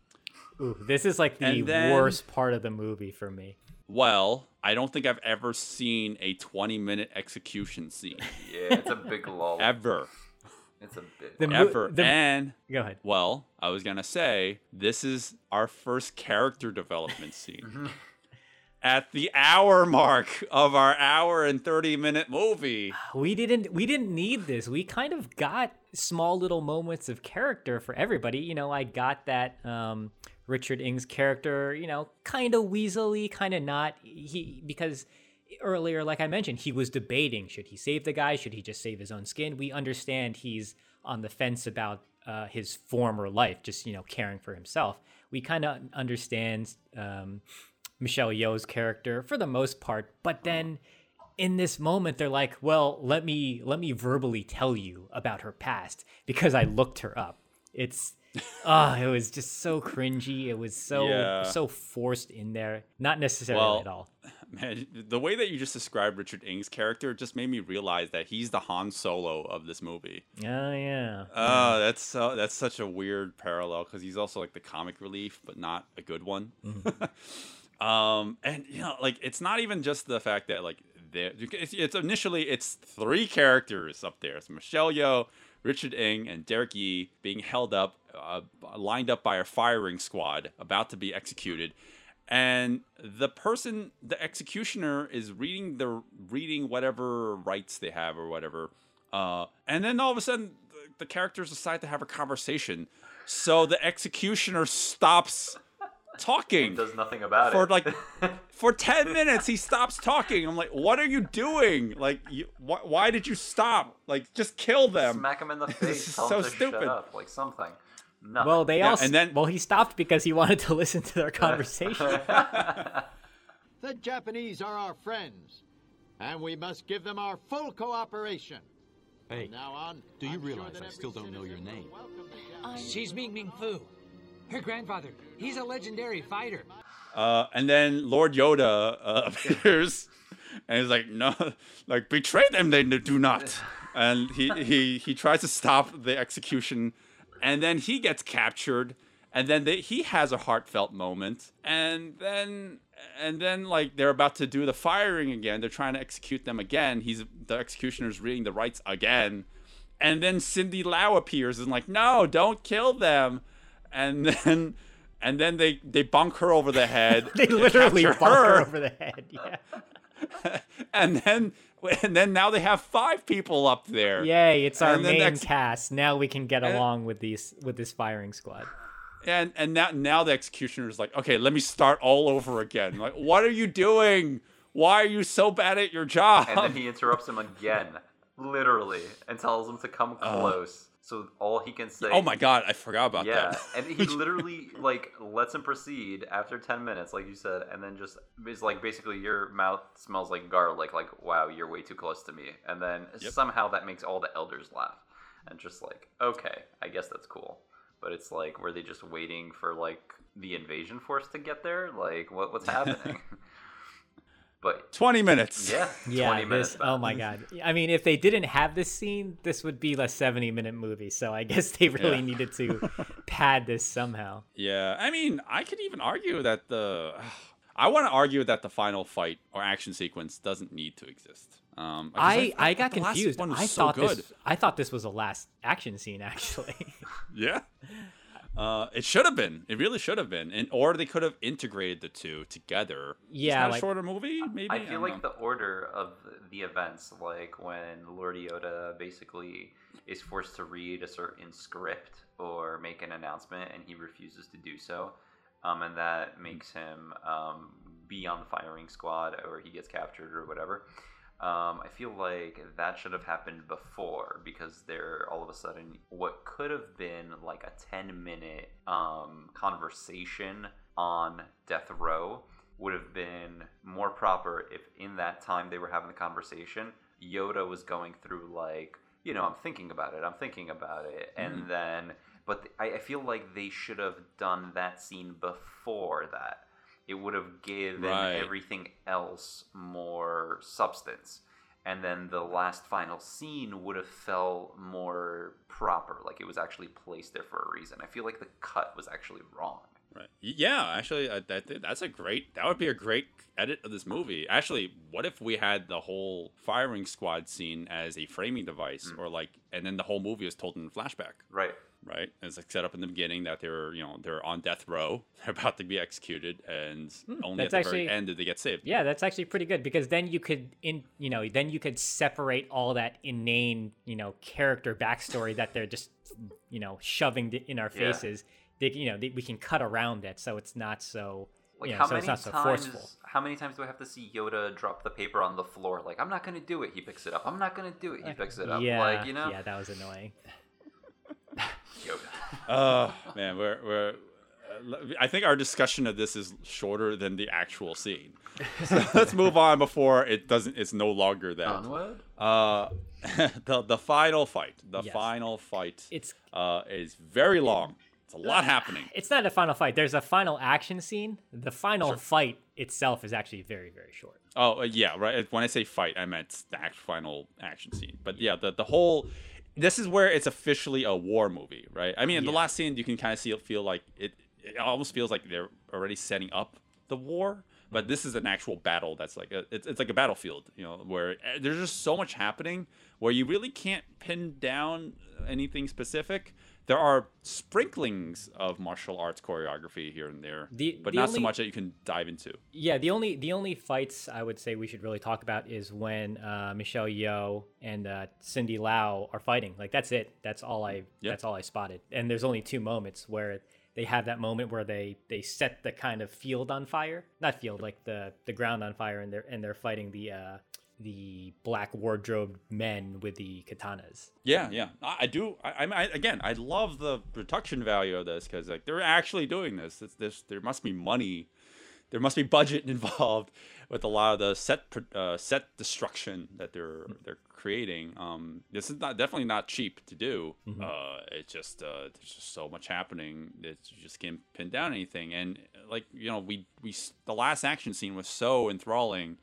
Ooh, this is like the then- worst part of the movie for me. Well, I don't think I've ever seen a 20 minute execution scene. Yeah, it's a big lull. ever. It's a big. The lull. mo- Ever. the- and Go ahead. well, I was gonna say this is our first character development scene. At the hour mark of our hour and 30 minute movie. we didn't we didn't need this. We kind of got small little moments of character for everybody. You know i got that um richard ng's character you know kind of weaselly kind of not. He because earlier like i mentioned he was debating should he save the guy? Should he just save his own skin? We understand he's on the fence about uh, his former life just you know caring for himself. We kind of understand um michelle yeoh's character for the most part but then in this moment they're like well let me let me verbally tell you about her past because i looked her up. It's *laughs* ah it was just so cringy. It was so Yeah. so forced in there. Not necessarily Well, at all. *laughs* Man, the way that you just described Richard Ng's character just made me realize that he's the Han Solo of this movie. oh yeah. Oh, that's so that's such a weird parallel because he's also like the comic relief, but not a good one. Mm. *laughs* um, and you know, like it's not even just the fact that like there, it's, it's initially it's three characters up there. It's Michelle Yeoh, Richard Ng, and Derek Yee being held up, uh, lined up by a firing squad, about to be executed. And the person, the executioner, is reading the reading whatever rights they have or whatever. Uh, and then all of a sudden, the, the characters decide to have a conversation. So the executioner stops talking does nothing about for it. For like *laughs* for 10 minutes he stops talking i'm like what are you doing like you, wh- why did you stop like just kill them Smack him in the *laughs* This face. is Tell so him to stupid. shut up, like something. Nothing. well they Yeah, also and then- well he stopped because he wanted to *laughs* listen to their conversation The Japanese are our friends, and we must give them our full cooperation. Hey, From now on, do you I'm realize that I still don't know your name? will welcome. She's Ming Ming Fu. Her grandfather. He's a legendary fighter. uh, and then lord yoda uh, *laughs* appears and he's like no like betray them they do not and he, he he tries to stop the execution and then he gets captured and then they, he has a heartfelt moment and then and then like they're about to do the firing again they're trying to execute them again he's the executioner's reading the rights again and then cindy lau appears and like no don't kill them and then and then they they bunk her over the head. *laughs* They literally bunk bump her. over the head yeah. *laughs* And then and then now they have five people up there. Yay it's our And then main ex- cast. Now we can get And- along with these with this firing squad. And and now now the executioner is like okay let me start all over again. Like what are you doing? Why are you so bad at your job? And then he interrupts him again, literally, and tells him to come uh, close. So all he can say. oh my god i forgot about yeah, that and he *laughs* literally like lets him proceed after ten minutes, like you said, and then just is like basically your mouth smells like garlic. Like wow, you're way too close to me, and then Yep. somehow that makes all the elders laugh, and just like okay, I guess that's cool. But it's like were they just waiting for like the invasion force to get there? Like what what's *laughs* happening? But 20 minutes yeah, yeah 20 minutes. this oh my god i mean if they didn't have this scene this would be a 70 minute movie so i guess they really Yeah. needed to *laughs* pad this somehow Yeah, I mean, I could even argue that the *sighs* I want to argue that the final fight or action sequence doesn't need to exist. Um, because I, I got confused. one was I so thought good. this I thought this was the last action scene actually. *laughs* Yeah. *laughs* Uh, it should have been. It really should have been, and or they could have integrated the two together. Yeah, like- a shorter movie. Maybe I feel don't like know. the order of the events, like when Lord Yoda basically is forced to read a certain script or make an announcement and he refuses to do so, um, and that makes him um, be on the firing squad or he gets captured or whatever. Um, I feel like that should have happened before because there all of a sudden what could have been like a 10 minute um, conversation on death row would have been more proper if in that time they were having the conversation yoda was going through like you know i'm thinking about it i'm thinking about it and then but th- I, I feel like they should have done that scene before that it would have given Right. everything else more substance and then the last final scene would have felt more proper like it was actually placed there for a reason i feel like the cut was actually wrong Right. Yeah, actually, I, I think that's a great. That would be a great edit of this movie. Actually, what if we had the whole firing squad scene as a framing device, mm. or like, and then the whole movie is told in flashback. Right. Right. It's like set up in the beginning that they're, you know, they're on death row, *laughs* they're about to be executed, and hmm, only at that's the very end did they get saved. Yeah, that's actually pretty good because then you could in you know then you could separate all that inane you know character backstory that they're just you know shoving in our Yeah. faces. They, you know they, we can cut around it so it's not so Like you know, how so many it's not so times? forceful. How many times do I have to see Yoda drop the paper on the floor? Like I'm not gonna do it. He picks it up. I'm not gonna do it. He picks it up. Yeah, Like you know. yeah, that was annoying. Yoda. *laughs* Oh man, we're we're. uh, I think our discussion of this is shorter than the actual scene. *laughs* So let's move on before it doesn't. It's no longer that. Onward? Uh, *laughs* the the final fight. The Yes. final fight. It's- uh is very long. It's a lot happening. It's not a final fight. There's a final action scene. The final fight itself is actually very very short. Oh uh, yeah, right. When I say fight, I meant the act- final action scene. But yeah, the the whole. This is where it's officially a war movie, right? I mean, in the last scene, you can kind of see feel like it. It almost feels like they're already setting up the war, but this is an actual battle. That's like a, it's it's like a battlefield, you know, where uh, there's just so much happening where you really can't pin down anything specific. There are sprinklings of martial arts choreography here and there, The- but the not so much that you can dive into. Yeah, the only the only fights I would say we should really talk about is when uh, Michelle Yeoh and uh, Cindy Lau are fighting. Like that's it. That's all I. Yeah. That's all I spotted. And there's only two moments where they have that moment where they they set the kind of field on fire, not field like the the ground on fire, and they're and they're fighting the uh, the black wardrobe men with the katanas. Yeah, yeah, I, I do. I, I, again, I love the production value of this because like they're actually doing this. It's, this there must be money, there must be budget *laughs* involved with a lot of the set uh, set destruction that they're they're creating. Um, this is not definitely not cheap to do. Uh, it's just uh, there's just so much happening that you just can't pin down anything. And like you know, we we the last action scene was so enthralling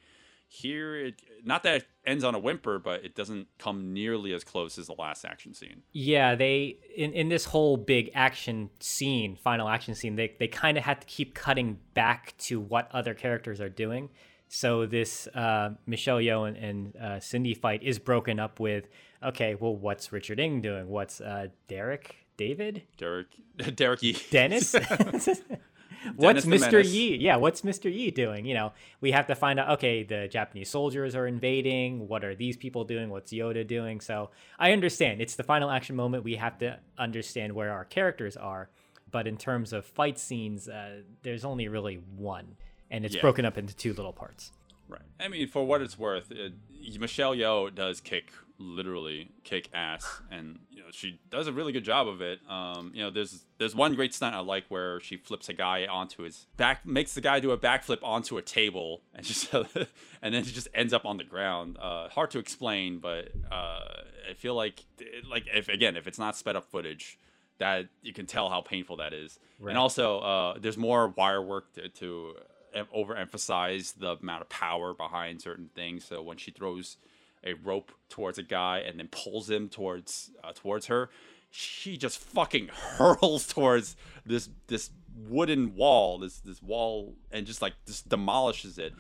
here it not that it ends on a whimper but it doesn't come nearly as close as the last action scene Yeah, they in, in this whole big action scene, final action scene, they they kind of had to keep cutting back to what other characters are doing. So this uh, Michelle Yeoh and, and uh, Cindy fight is broken up with, okay, well, what's Richard Ng doing? What's uh, Derek, David, derek *laughs* derek Yee. Dennis? *laughs* *laughs* what's Mr. Menace. Yi? Yeah, what's Mr. Yi doing? You know, we have to find out. Okay, the Japanese soldiers are invading. What are these people doing? What's Yoda doing? So I understand it's the final action moment. We have to understand where our characters are. But in terms of fight scenes, uh, there's only really one, and it's Yeah. broken up into two little parts. right i mean for what it's worth it, michelle Yeoh does kick literally kick ass and she does a really good job of it um you know there's there's one great stunt i like where she flips a guy onto his back makes the guy do a backflip onto a table and *laughs* just and then it just ends up on the ground uh hard to explain but uh i feel like like if again if it's not sped up footage that you can tell how painful that is Right. and also uh there's more wire work to, to overemphasize the amount of power behind certain things. So when she throws a rope towards a guy and then pulls him towards uh, towards her, she just fucking *laughs* hurls towards this this wooden wall, this this wall, and just like just demolishes it.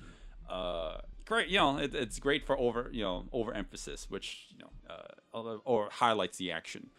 Uh, great, you know, it, it's great for over you know overemphasis, which you know uh, or highlights the action.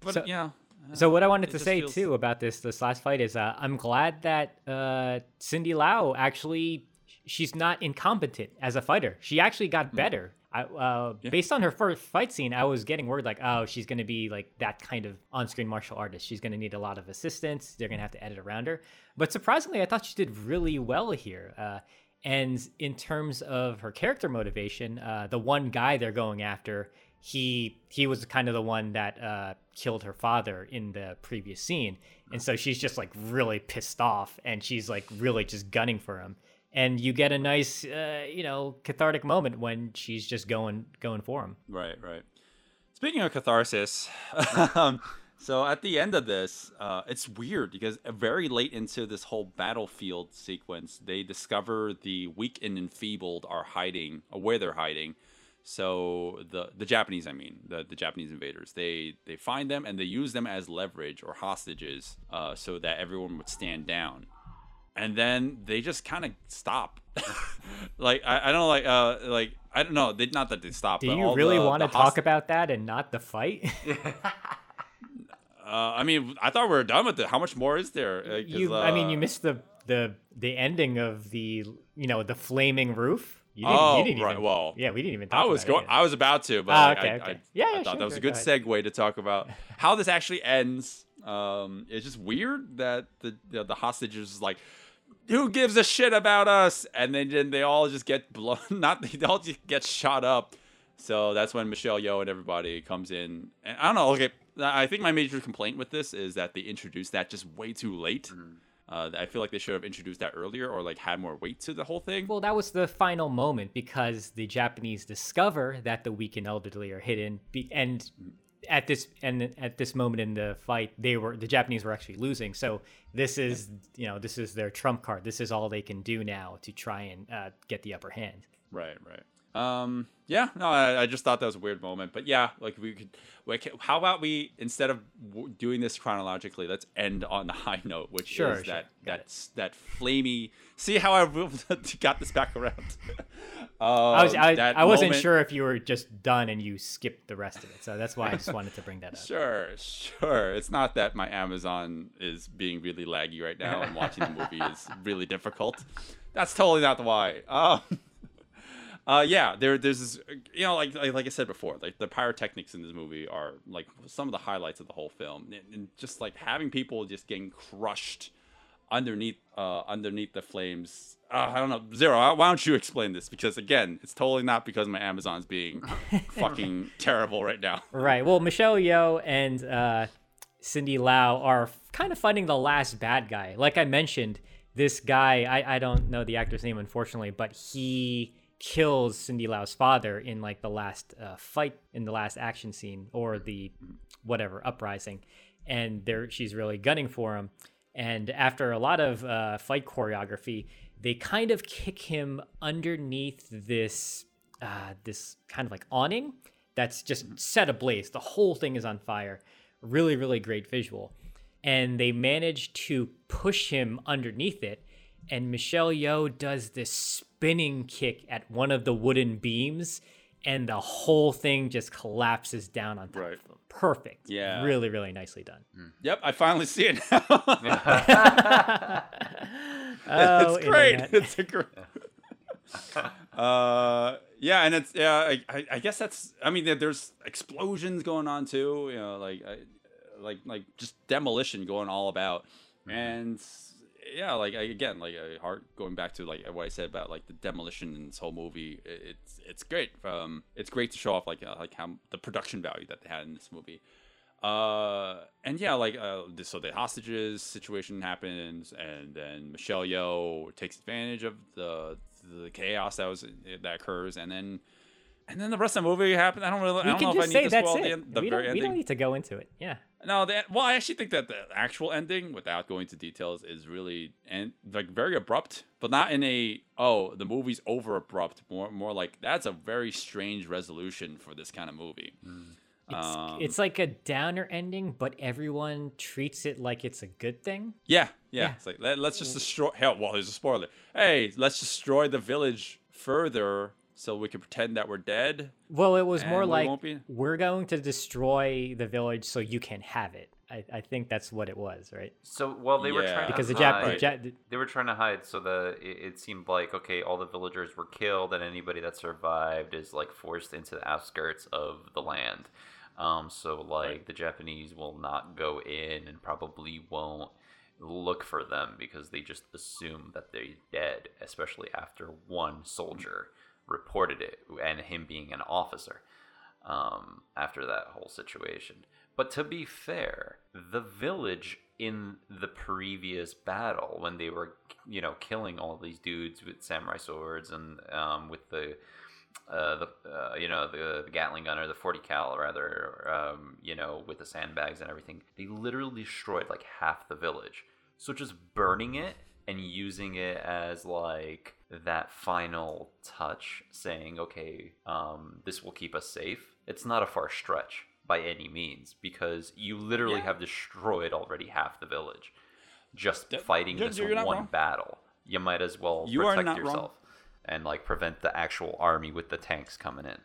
But So- yeah. So what I wanted to say feels- too about this this last fight is uh, I'm glad that uh, Cindy Lau actually she's not incompetent as a fighter. She actually Mm. got better. I, uh, Based on her first fight scene, I was getting worried like, oh, she's going to be like that kind of on-screen martial artist. She's going to need a lot of assistance. They're going to have to edit around her. But surprisingly, I thought she did really well here. Uh, and in terms of her character motivation, uh, the one guy they're going after, he he was kind of the one that uh, killed her father in the previous scene, and so she's just like really pissed off, and she's like really just gunning for him. And you get a nice, uh, you know, cathartic moment when she's just going going for him. Right, right. Speaking of catharsis, *laughs* um, so at the end of this, uh, it's weird because very late into this whole battlefield sequence, they discover the weak and enfeebled are hiding, or where they're hiding. So the the Japanese, I mean, the, the Japanese invaders, they they find them and they use them as leverage or hostages, uh, so that everyone would stand down, and then they just kind of stop. *laughs* like I, I don't know, like uh like I don't know, they not that they stop. Do you all really want to talk host- about that and not the fight? *laughs* Uh, I mean, I thought we were done with it. How much more is there? Uh, you, I mean, you uh, missed the the the ending of the you know the flaming roof. You didn't, oh, you didn't right. even, Well, yeah, we didn't even. Talk I was about going. It, I was about to, but like, okay, I, okay. I, Yeah, I yeah, thought sure, that was a good go segue to talk about how this actually ends. Um, it's just weird that the the, the hostages like, who gives a shit about us? And then, then they all just get blown. *laughs* Not they all just get shot up. So that's when Michelle Yeoh and everybody comes in. And I don't know. Okay, I think my major complaint with this is that they introduced that just way too late. Uh, I feel like they should have introduced that earlier or like had more weight to the whole thing. Well, that was the final moment because the Japanese discover that the weak and elderly are hidden, be- and at this and at this moment in the fight, they were the Japanese were actually losing. So this is you know this is their trump card. This is all they can do now to try and uh, get the upper hand. Right, right. Um, yeah, no, I, I just thought that was a weird moment, but yeah, like we could, we can, how about we instead of w- doing this chronologically, let's end on the *laughs* high note, which Sure, is sure. that that's that flamey. See how I got *laughs* this back around. *laughs* I was Um, I, I wasn't moment- sure if you were just done and you skipped the rest of it, so that's why I just wanted to bring that up. Sure, sure. It's not that my Amazon is being really laggy right now and watching the movie is *laughs* really difficult. That's totally not the why. Um, uh, yeah, there, there's this, you know, like, like like I said before, like the pyrotechnics in this movie are like some of the highlights of the whole film, and, and just like having people just getting crushed underneath uh underneath the flames. Uh, I don't know, Zero. Why don't you explain this? Because again, it's totally not because my Amazon's being *laughs* fucking terrible right now. Right. Well, Michelle Yeoh and uh, Cindy Lau are kind of fighting the last bad guy. Like I mentioned, this guy, I, I don't know the actor's name, unfortunately, but he kills Cindy Lau's father in like the last uh, fight in the last action scene or the whatever uprising. And there, she's really gunning for him. And after a lot of uh, fight choreography, they kind of kick him underneath this uh, this kind of like awning that's just set ablaze. The whole thing is on fire. Really, really great visual. And they manage to push him underneath it. And Michelle Yeoh does this spinning kick at one of the wooden beams, and the whole thing just collapses down on top Right. of him. Perfect. Yeah. Really, really nicely done. Yep, I finally see it now. *laughs* *laughs* Oh, it's great. internet. It's a great. *laughs* uh, yeah, and it's yeah. I, I, I guess that's. I mean, there's explosions going on too. You know, like I, like like just demolition going all about, and yeah, like I, again, like I heart going back to like what I said about like the demolition in this whole movie. It's it's great. Um, it's great to show off like uh, like how the production value that they had in this movie. Uh, and yeah, like uh, so the hostages situation happens, and then Michelle Yeoh takes advantage of the the chaos that was that occurs, and then and then the rest of the movie happens. I don't really. I We don't can know if I just need say to that's spoil the, it. the we, don't, we don't need to go into it. Yeah. No, that well, I actually think that the actual ending, without going to details, is really and like very abrupt, but not in a oh the movie's over abrupt. More more like that's a very strange resolution for this kind of movie. It's, Um, it's like a downer ending, but everyone treats it like it's a good thing. Yeah, yeah. Yeah. It's like let, let's just destroy. Hell, well, there's a spoiler. Hey, let's destroy the village further so we can pretend that we're dead. Well, it was more like won't we're going to destroy the village so you can have it. I, I think that's what it was, right? So well, they were trying Because to the Jap, hide. the Jap, they were trying to hide so the it, it seemed like okay, all the villagers were killed, and anybody that survived is like forced into the outskirts of the land. Um, so like the Japanese will not go in and probably won't look for them because they just assume that they're dead, especially after one soldier reported it and him being an officer um, after that whole situation. But to be fair, the village in the previous battle, when they were, you know, killing all these dudes with samurai swords and um, with the, uh, the uh, you know, the, the Gatling gun or the 40 cal rather, um, you know, with the sandbags and everything, they literally destroyed like half the village. So just burning it and using it as like that final touch saying, okay, um, this will keep us safe, it's not a far stretch by any means because you literally Yeah. have destroyed already half the village just That- fighting you're- this you're one battle. You might as well You protect not wrong. yourself and like prevent the actual army with the tanks coming in.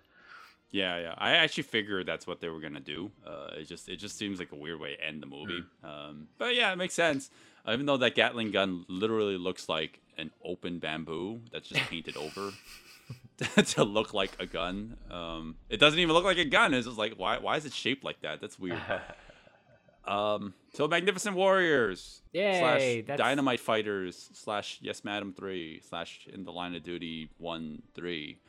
Yeah, yeah. I actually figured that's what they were gonna do. Uh, it just it just seems like a weird way to end the movie. Um, but yeah, it makes sense. Even though that Gatling gun literally looks like an open bamboo that's just painted over *laughs* *laughs* to look like a gun. Um, it doesn't even look like a gun. It's just like why why is it shaped like that? That's weird. *laughs* Um, so Magnificent Warriors Yay, slash that's- Dynamite Fighters slash Yes Madam Three slash In the Line of Duty One Three.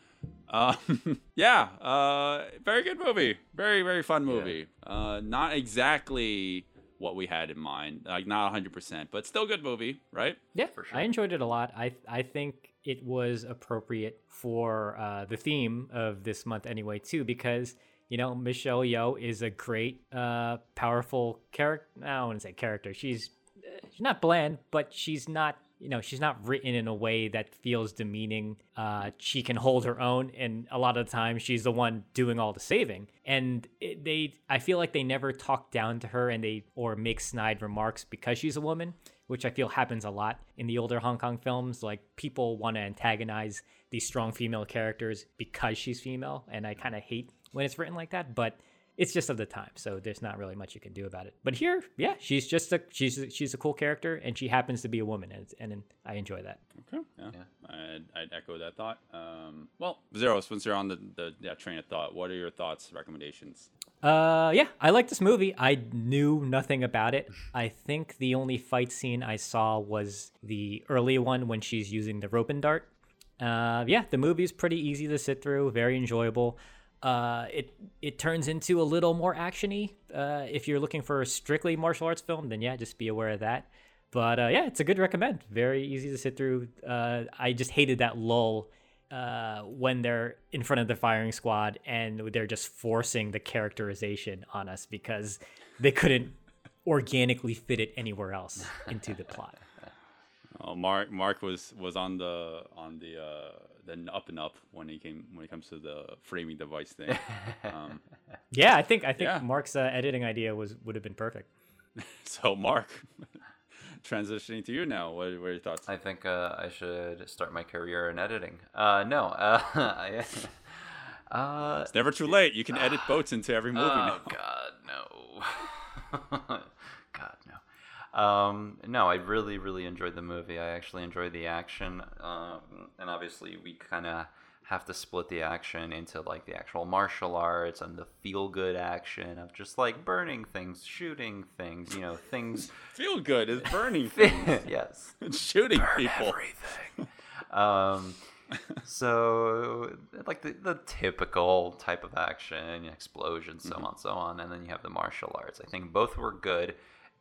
Um, yeah, uh, very good movie. Very very fun movie. Uh, not exactly what we had in mind, like not hundred percent, but still good movie, right? Yeah, for sure. I enjoyed it a lot. I I think it was appropriate for uh, the theme of this month anyway too, because you know Michelle Yeoh is a great, uh, powerful character. I don't want to say character. She's uh, she's not bland, but she's not you know she's not written in a way that feels demeaning. Uh, she can hold her own, and a lot of the time she's the one doing all the saving. And it, they, I feel like they never talk down to her, and they or make snide remarks because she's a woman which I feel happens a lot in the older Hong Kong films. Like people want to antagonize these strong female characters because she's female, and I kind of hate when it's written like that. But it's just of the time, so there's not really much you can do about it. But here, yeah, she's just a she's a, she's a cool character, and she happens to be a woman, and, it's- and I enjoy that. Okay. Yeah. I'd, I'd echo that thought. Um, well, Zero, since you're on the, the yeah, train of thought, what are your thoughts, recommendations? Uh, yeah, I like this movie. I knew nothing about it. I think the only fight scene I saw was the early one when she's using the rope and dart. Uh, yeah, the movie's pretty easy to sit through, very enjoyable. Uh, it it turns into a little more actiony. Uh, if you're looking for a strictly martial arts film, then yeah, just be aware of that. But uh, yeah, it's a good recommend. Very easy to sit through. Uh, I just hated that lull uh, when they're in front of the firing squad and they're just forcing the characterization on us because they couldn't organically fit it anywhere else into the plot. Oh, Mark Mark was was on the on the uh, the up and up when he came when it comes to the framing device thing. Um, *laughs* Yeah, I think I think Yeah. Mark's uh, editing idea was would have been perfect. *laughs* so Mark, *laughs* transitioning to you now. What, what are your thoughts? I think uh, I should start my career in editing. Uh, no, uh, I, uh, It's never too late. You can edit *sighs* boats into every movie oh now. God, no. Um, no, I really, really enjoyed the movie. I actually enjoyed the action, um, and obviously we kind of have to split the action into like the actual martial arts and the feel-good action of just like burning things, shooting things, you know, things. *laughs* Feel good is burning *laughs* things. yes. shooting Burn people. everything. Um, so like the, the typical type of action, explosions, so on, so on, and then you have the martial arts. I think both were good.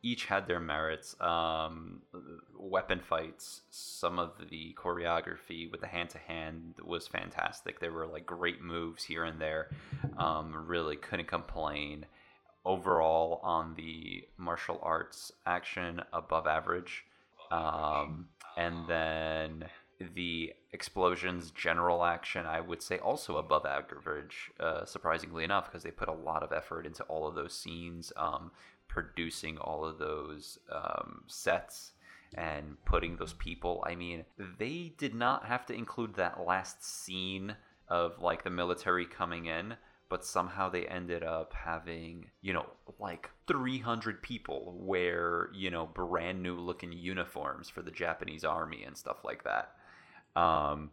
Each had their merits. Um, weapon fights, some of the choreography with the hand to hand was fantastic. There were like great moves here and there. Um, really couldn't complain. Overall, on the martial arts action, above average. Um, and then the explosions general action i would say also above average uh, surprisingly enough because they put a lot of effort into all of those scenes um, producing all of those um, sets and putting those people. I mean they did not have to include that last scene of like the military coming in but somehow they ended up having you know like 300 people wear you know brand new looking uniforms for the japanese army and stuff like that. Um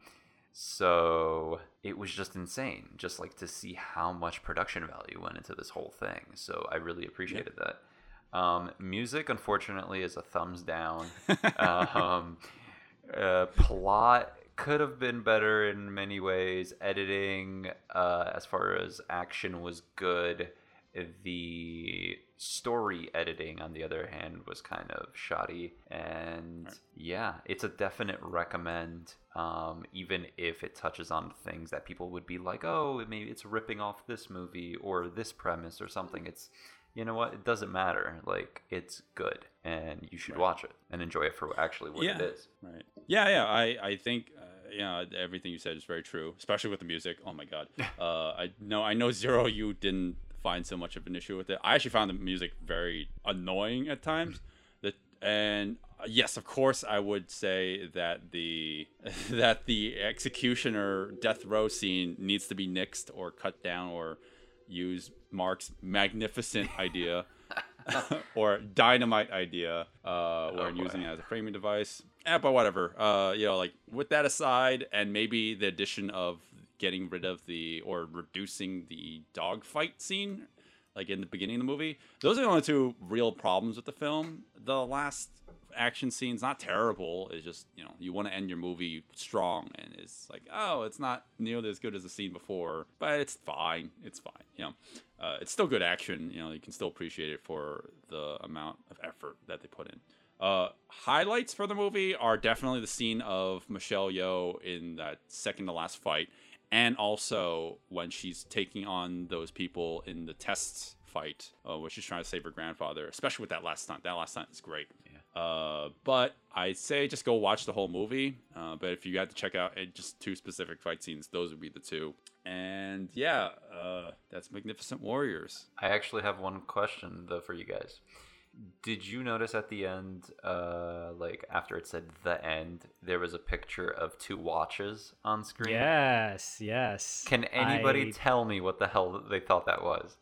so it was just insane just like to see how much production value went into this whole thing so i really appreciated that um, music unfortunately is a thumbs down *laughs* um, uh, plot could have been better in many ways. Editing, uh, as far as action, was good. The story editing, on the other hand, was kind of shoddy. And yeah, it's a definite recommend. Um, even if it touches on things that people would be like, "Oh, maybe it's ripping off this movie or this premise or something." It's you know what? It doesn't matter. Like it's good, and you should watch it and enjoy it for actually what yeah. it is. Right. Yeah, yeah. I, I think uh, yeah, everything you said is very true, especially with the music. Oh my god. *laughs* Uh, I know, I know, Zero, you didn't find so much of an issue with it. I actually found the music very annoying at times. That and yes, of course, I would say that the *laughs* that the executioner death row scene needs to be nixed or cut down or use Mark's magnificent *laughs* idea *laughs* or dynamite idea uh, when boy. using it as a framing device. Eh, but whatever. Uh, you know, like with that aside, and maybe the addition of getting rid of the or reducing the dogfight scene, like in the beginning of the movie, those are the only two real problems with the film. The last action scene's not terrible. It's just you know you want to end your movie strong, and it's like oh, it's not nearly as good as the scene before, but it's fine. It's fine. You know, uh, it's still good action. You know, you can still appreciate it for the amount of effort that they put in. Uh, highlights for the movie are definitely the scene of Michelle Yeoh in that second to last fight, and also when she's taking on those people in the test fight, uh, where she's trying to save her grandfather. Especially with that last stunt. That last stunt is great. Uh, but I say just go watch the whole movie. Uh, but if you had to check out uh, just two specific fight scenes, those would be the two. And yeah, uh, that's Magnificent Warriors. I actually have one question though for you guys. Did you notice at the end, uh, like after it said the end, there was a picture of two watches on screen? Yes, yes. Can anybody I- tell me what the hell they thought that was?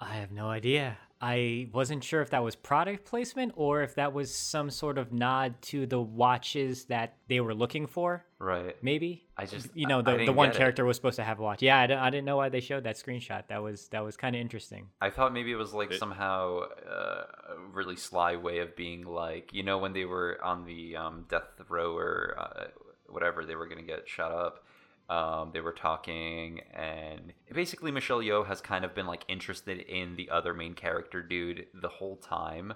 I have no idea. I wasn't sure if that was product placement or if that was some sort of nod to the watches that they were looking for. Right. Maybe. I just you know I- I the, the one get it. character was supposed to have a watch. Yeah, I, I didn't know why they showed that screenshot. That was that was kind of interesting. I thought maybe it was like somehow uh, a really sly way of being like, you know, when they were on the um, death row or uh, whatever, they were going to get shot up. Um, they were talking, and basically, Michelle Yeoh has kind of been like interested in the other main character dude the whole time,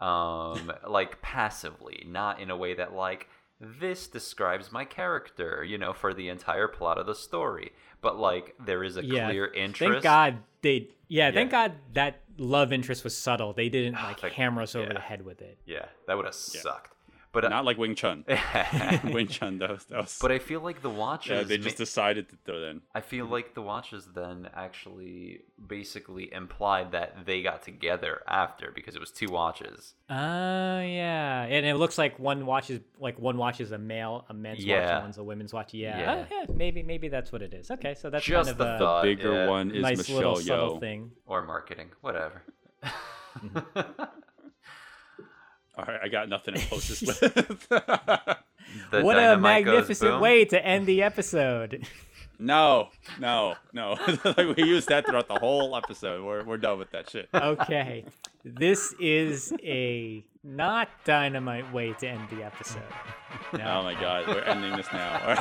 um, *laughs* like passively, not in a way that like this describes my character, you know, for the entire plot of the story. But like, there is a yeah. clear interest. Thank God they. Yeah, thank God that love interest was subtle. They didn't *sighs* like hammer us over yeah. the head with it. Yeah, that would have sucked. But uh, Not like Wing Chun. *laughs* *laughs* Wing Chun, that was, that was But I feel like the watches. yeah, they ma- just decided to throw in. I feel like the watches then actually basically implied that they got together after because it was two watches. Oh yeah, and it looks like one watch is like one watch is a male, a men's watch, and one's a women's watch. Yeah, Yeah. Oh, yeah, maybe maybe that's what it is. Okay, so that's Just kind the a thought. Bigger yeah. one is nice Michelle subtle Yeoh. thing. Or marketing, whatever. *laughs* All right, I got nothing to post this with. *laughs* *laughs* What a magnificent boom. way to end the episode. no, no, no. *laughs* like we used that throughout the whole episode. We're we're done with that shit. okay, this is a not dynamite way to end the episode. Oh my god, we're ending this now.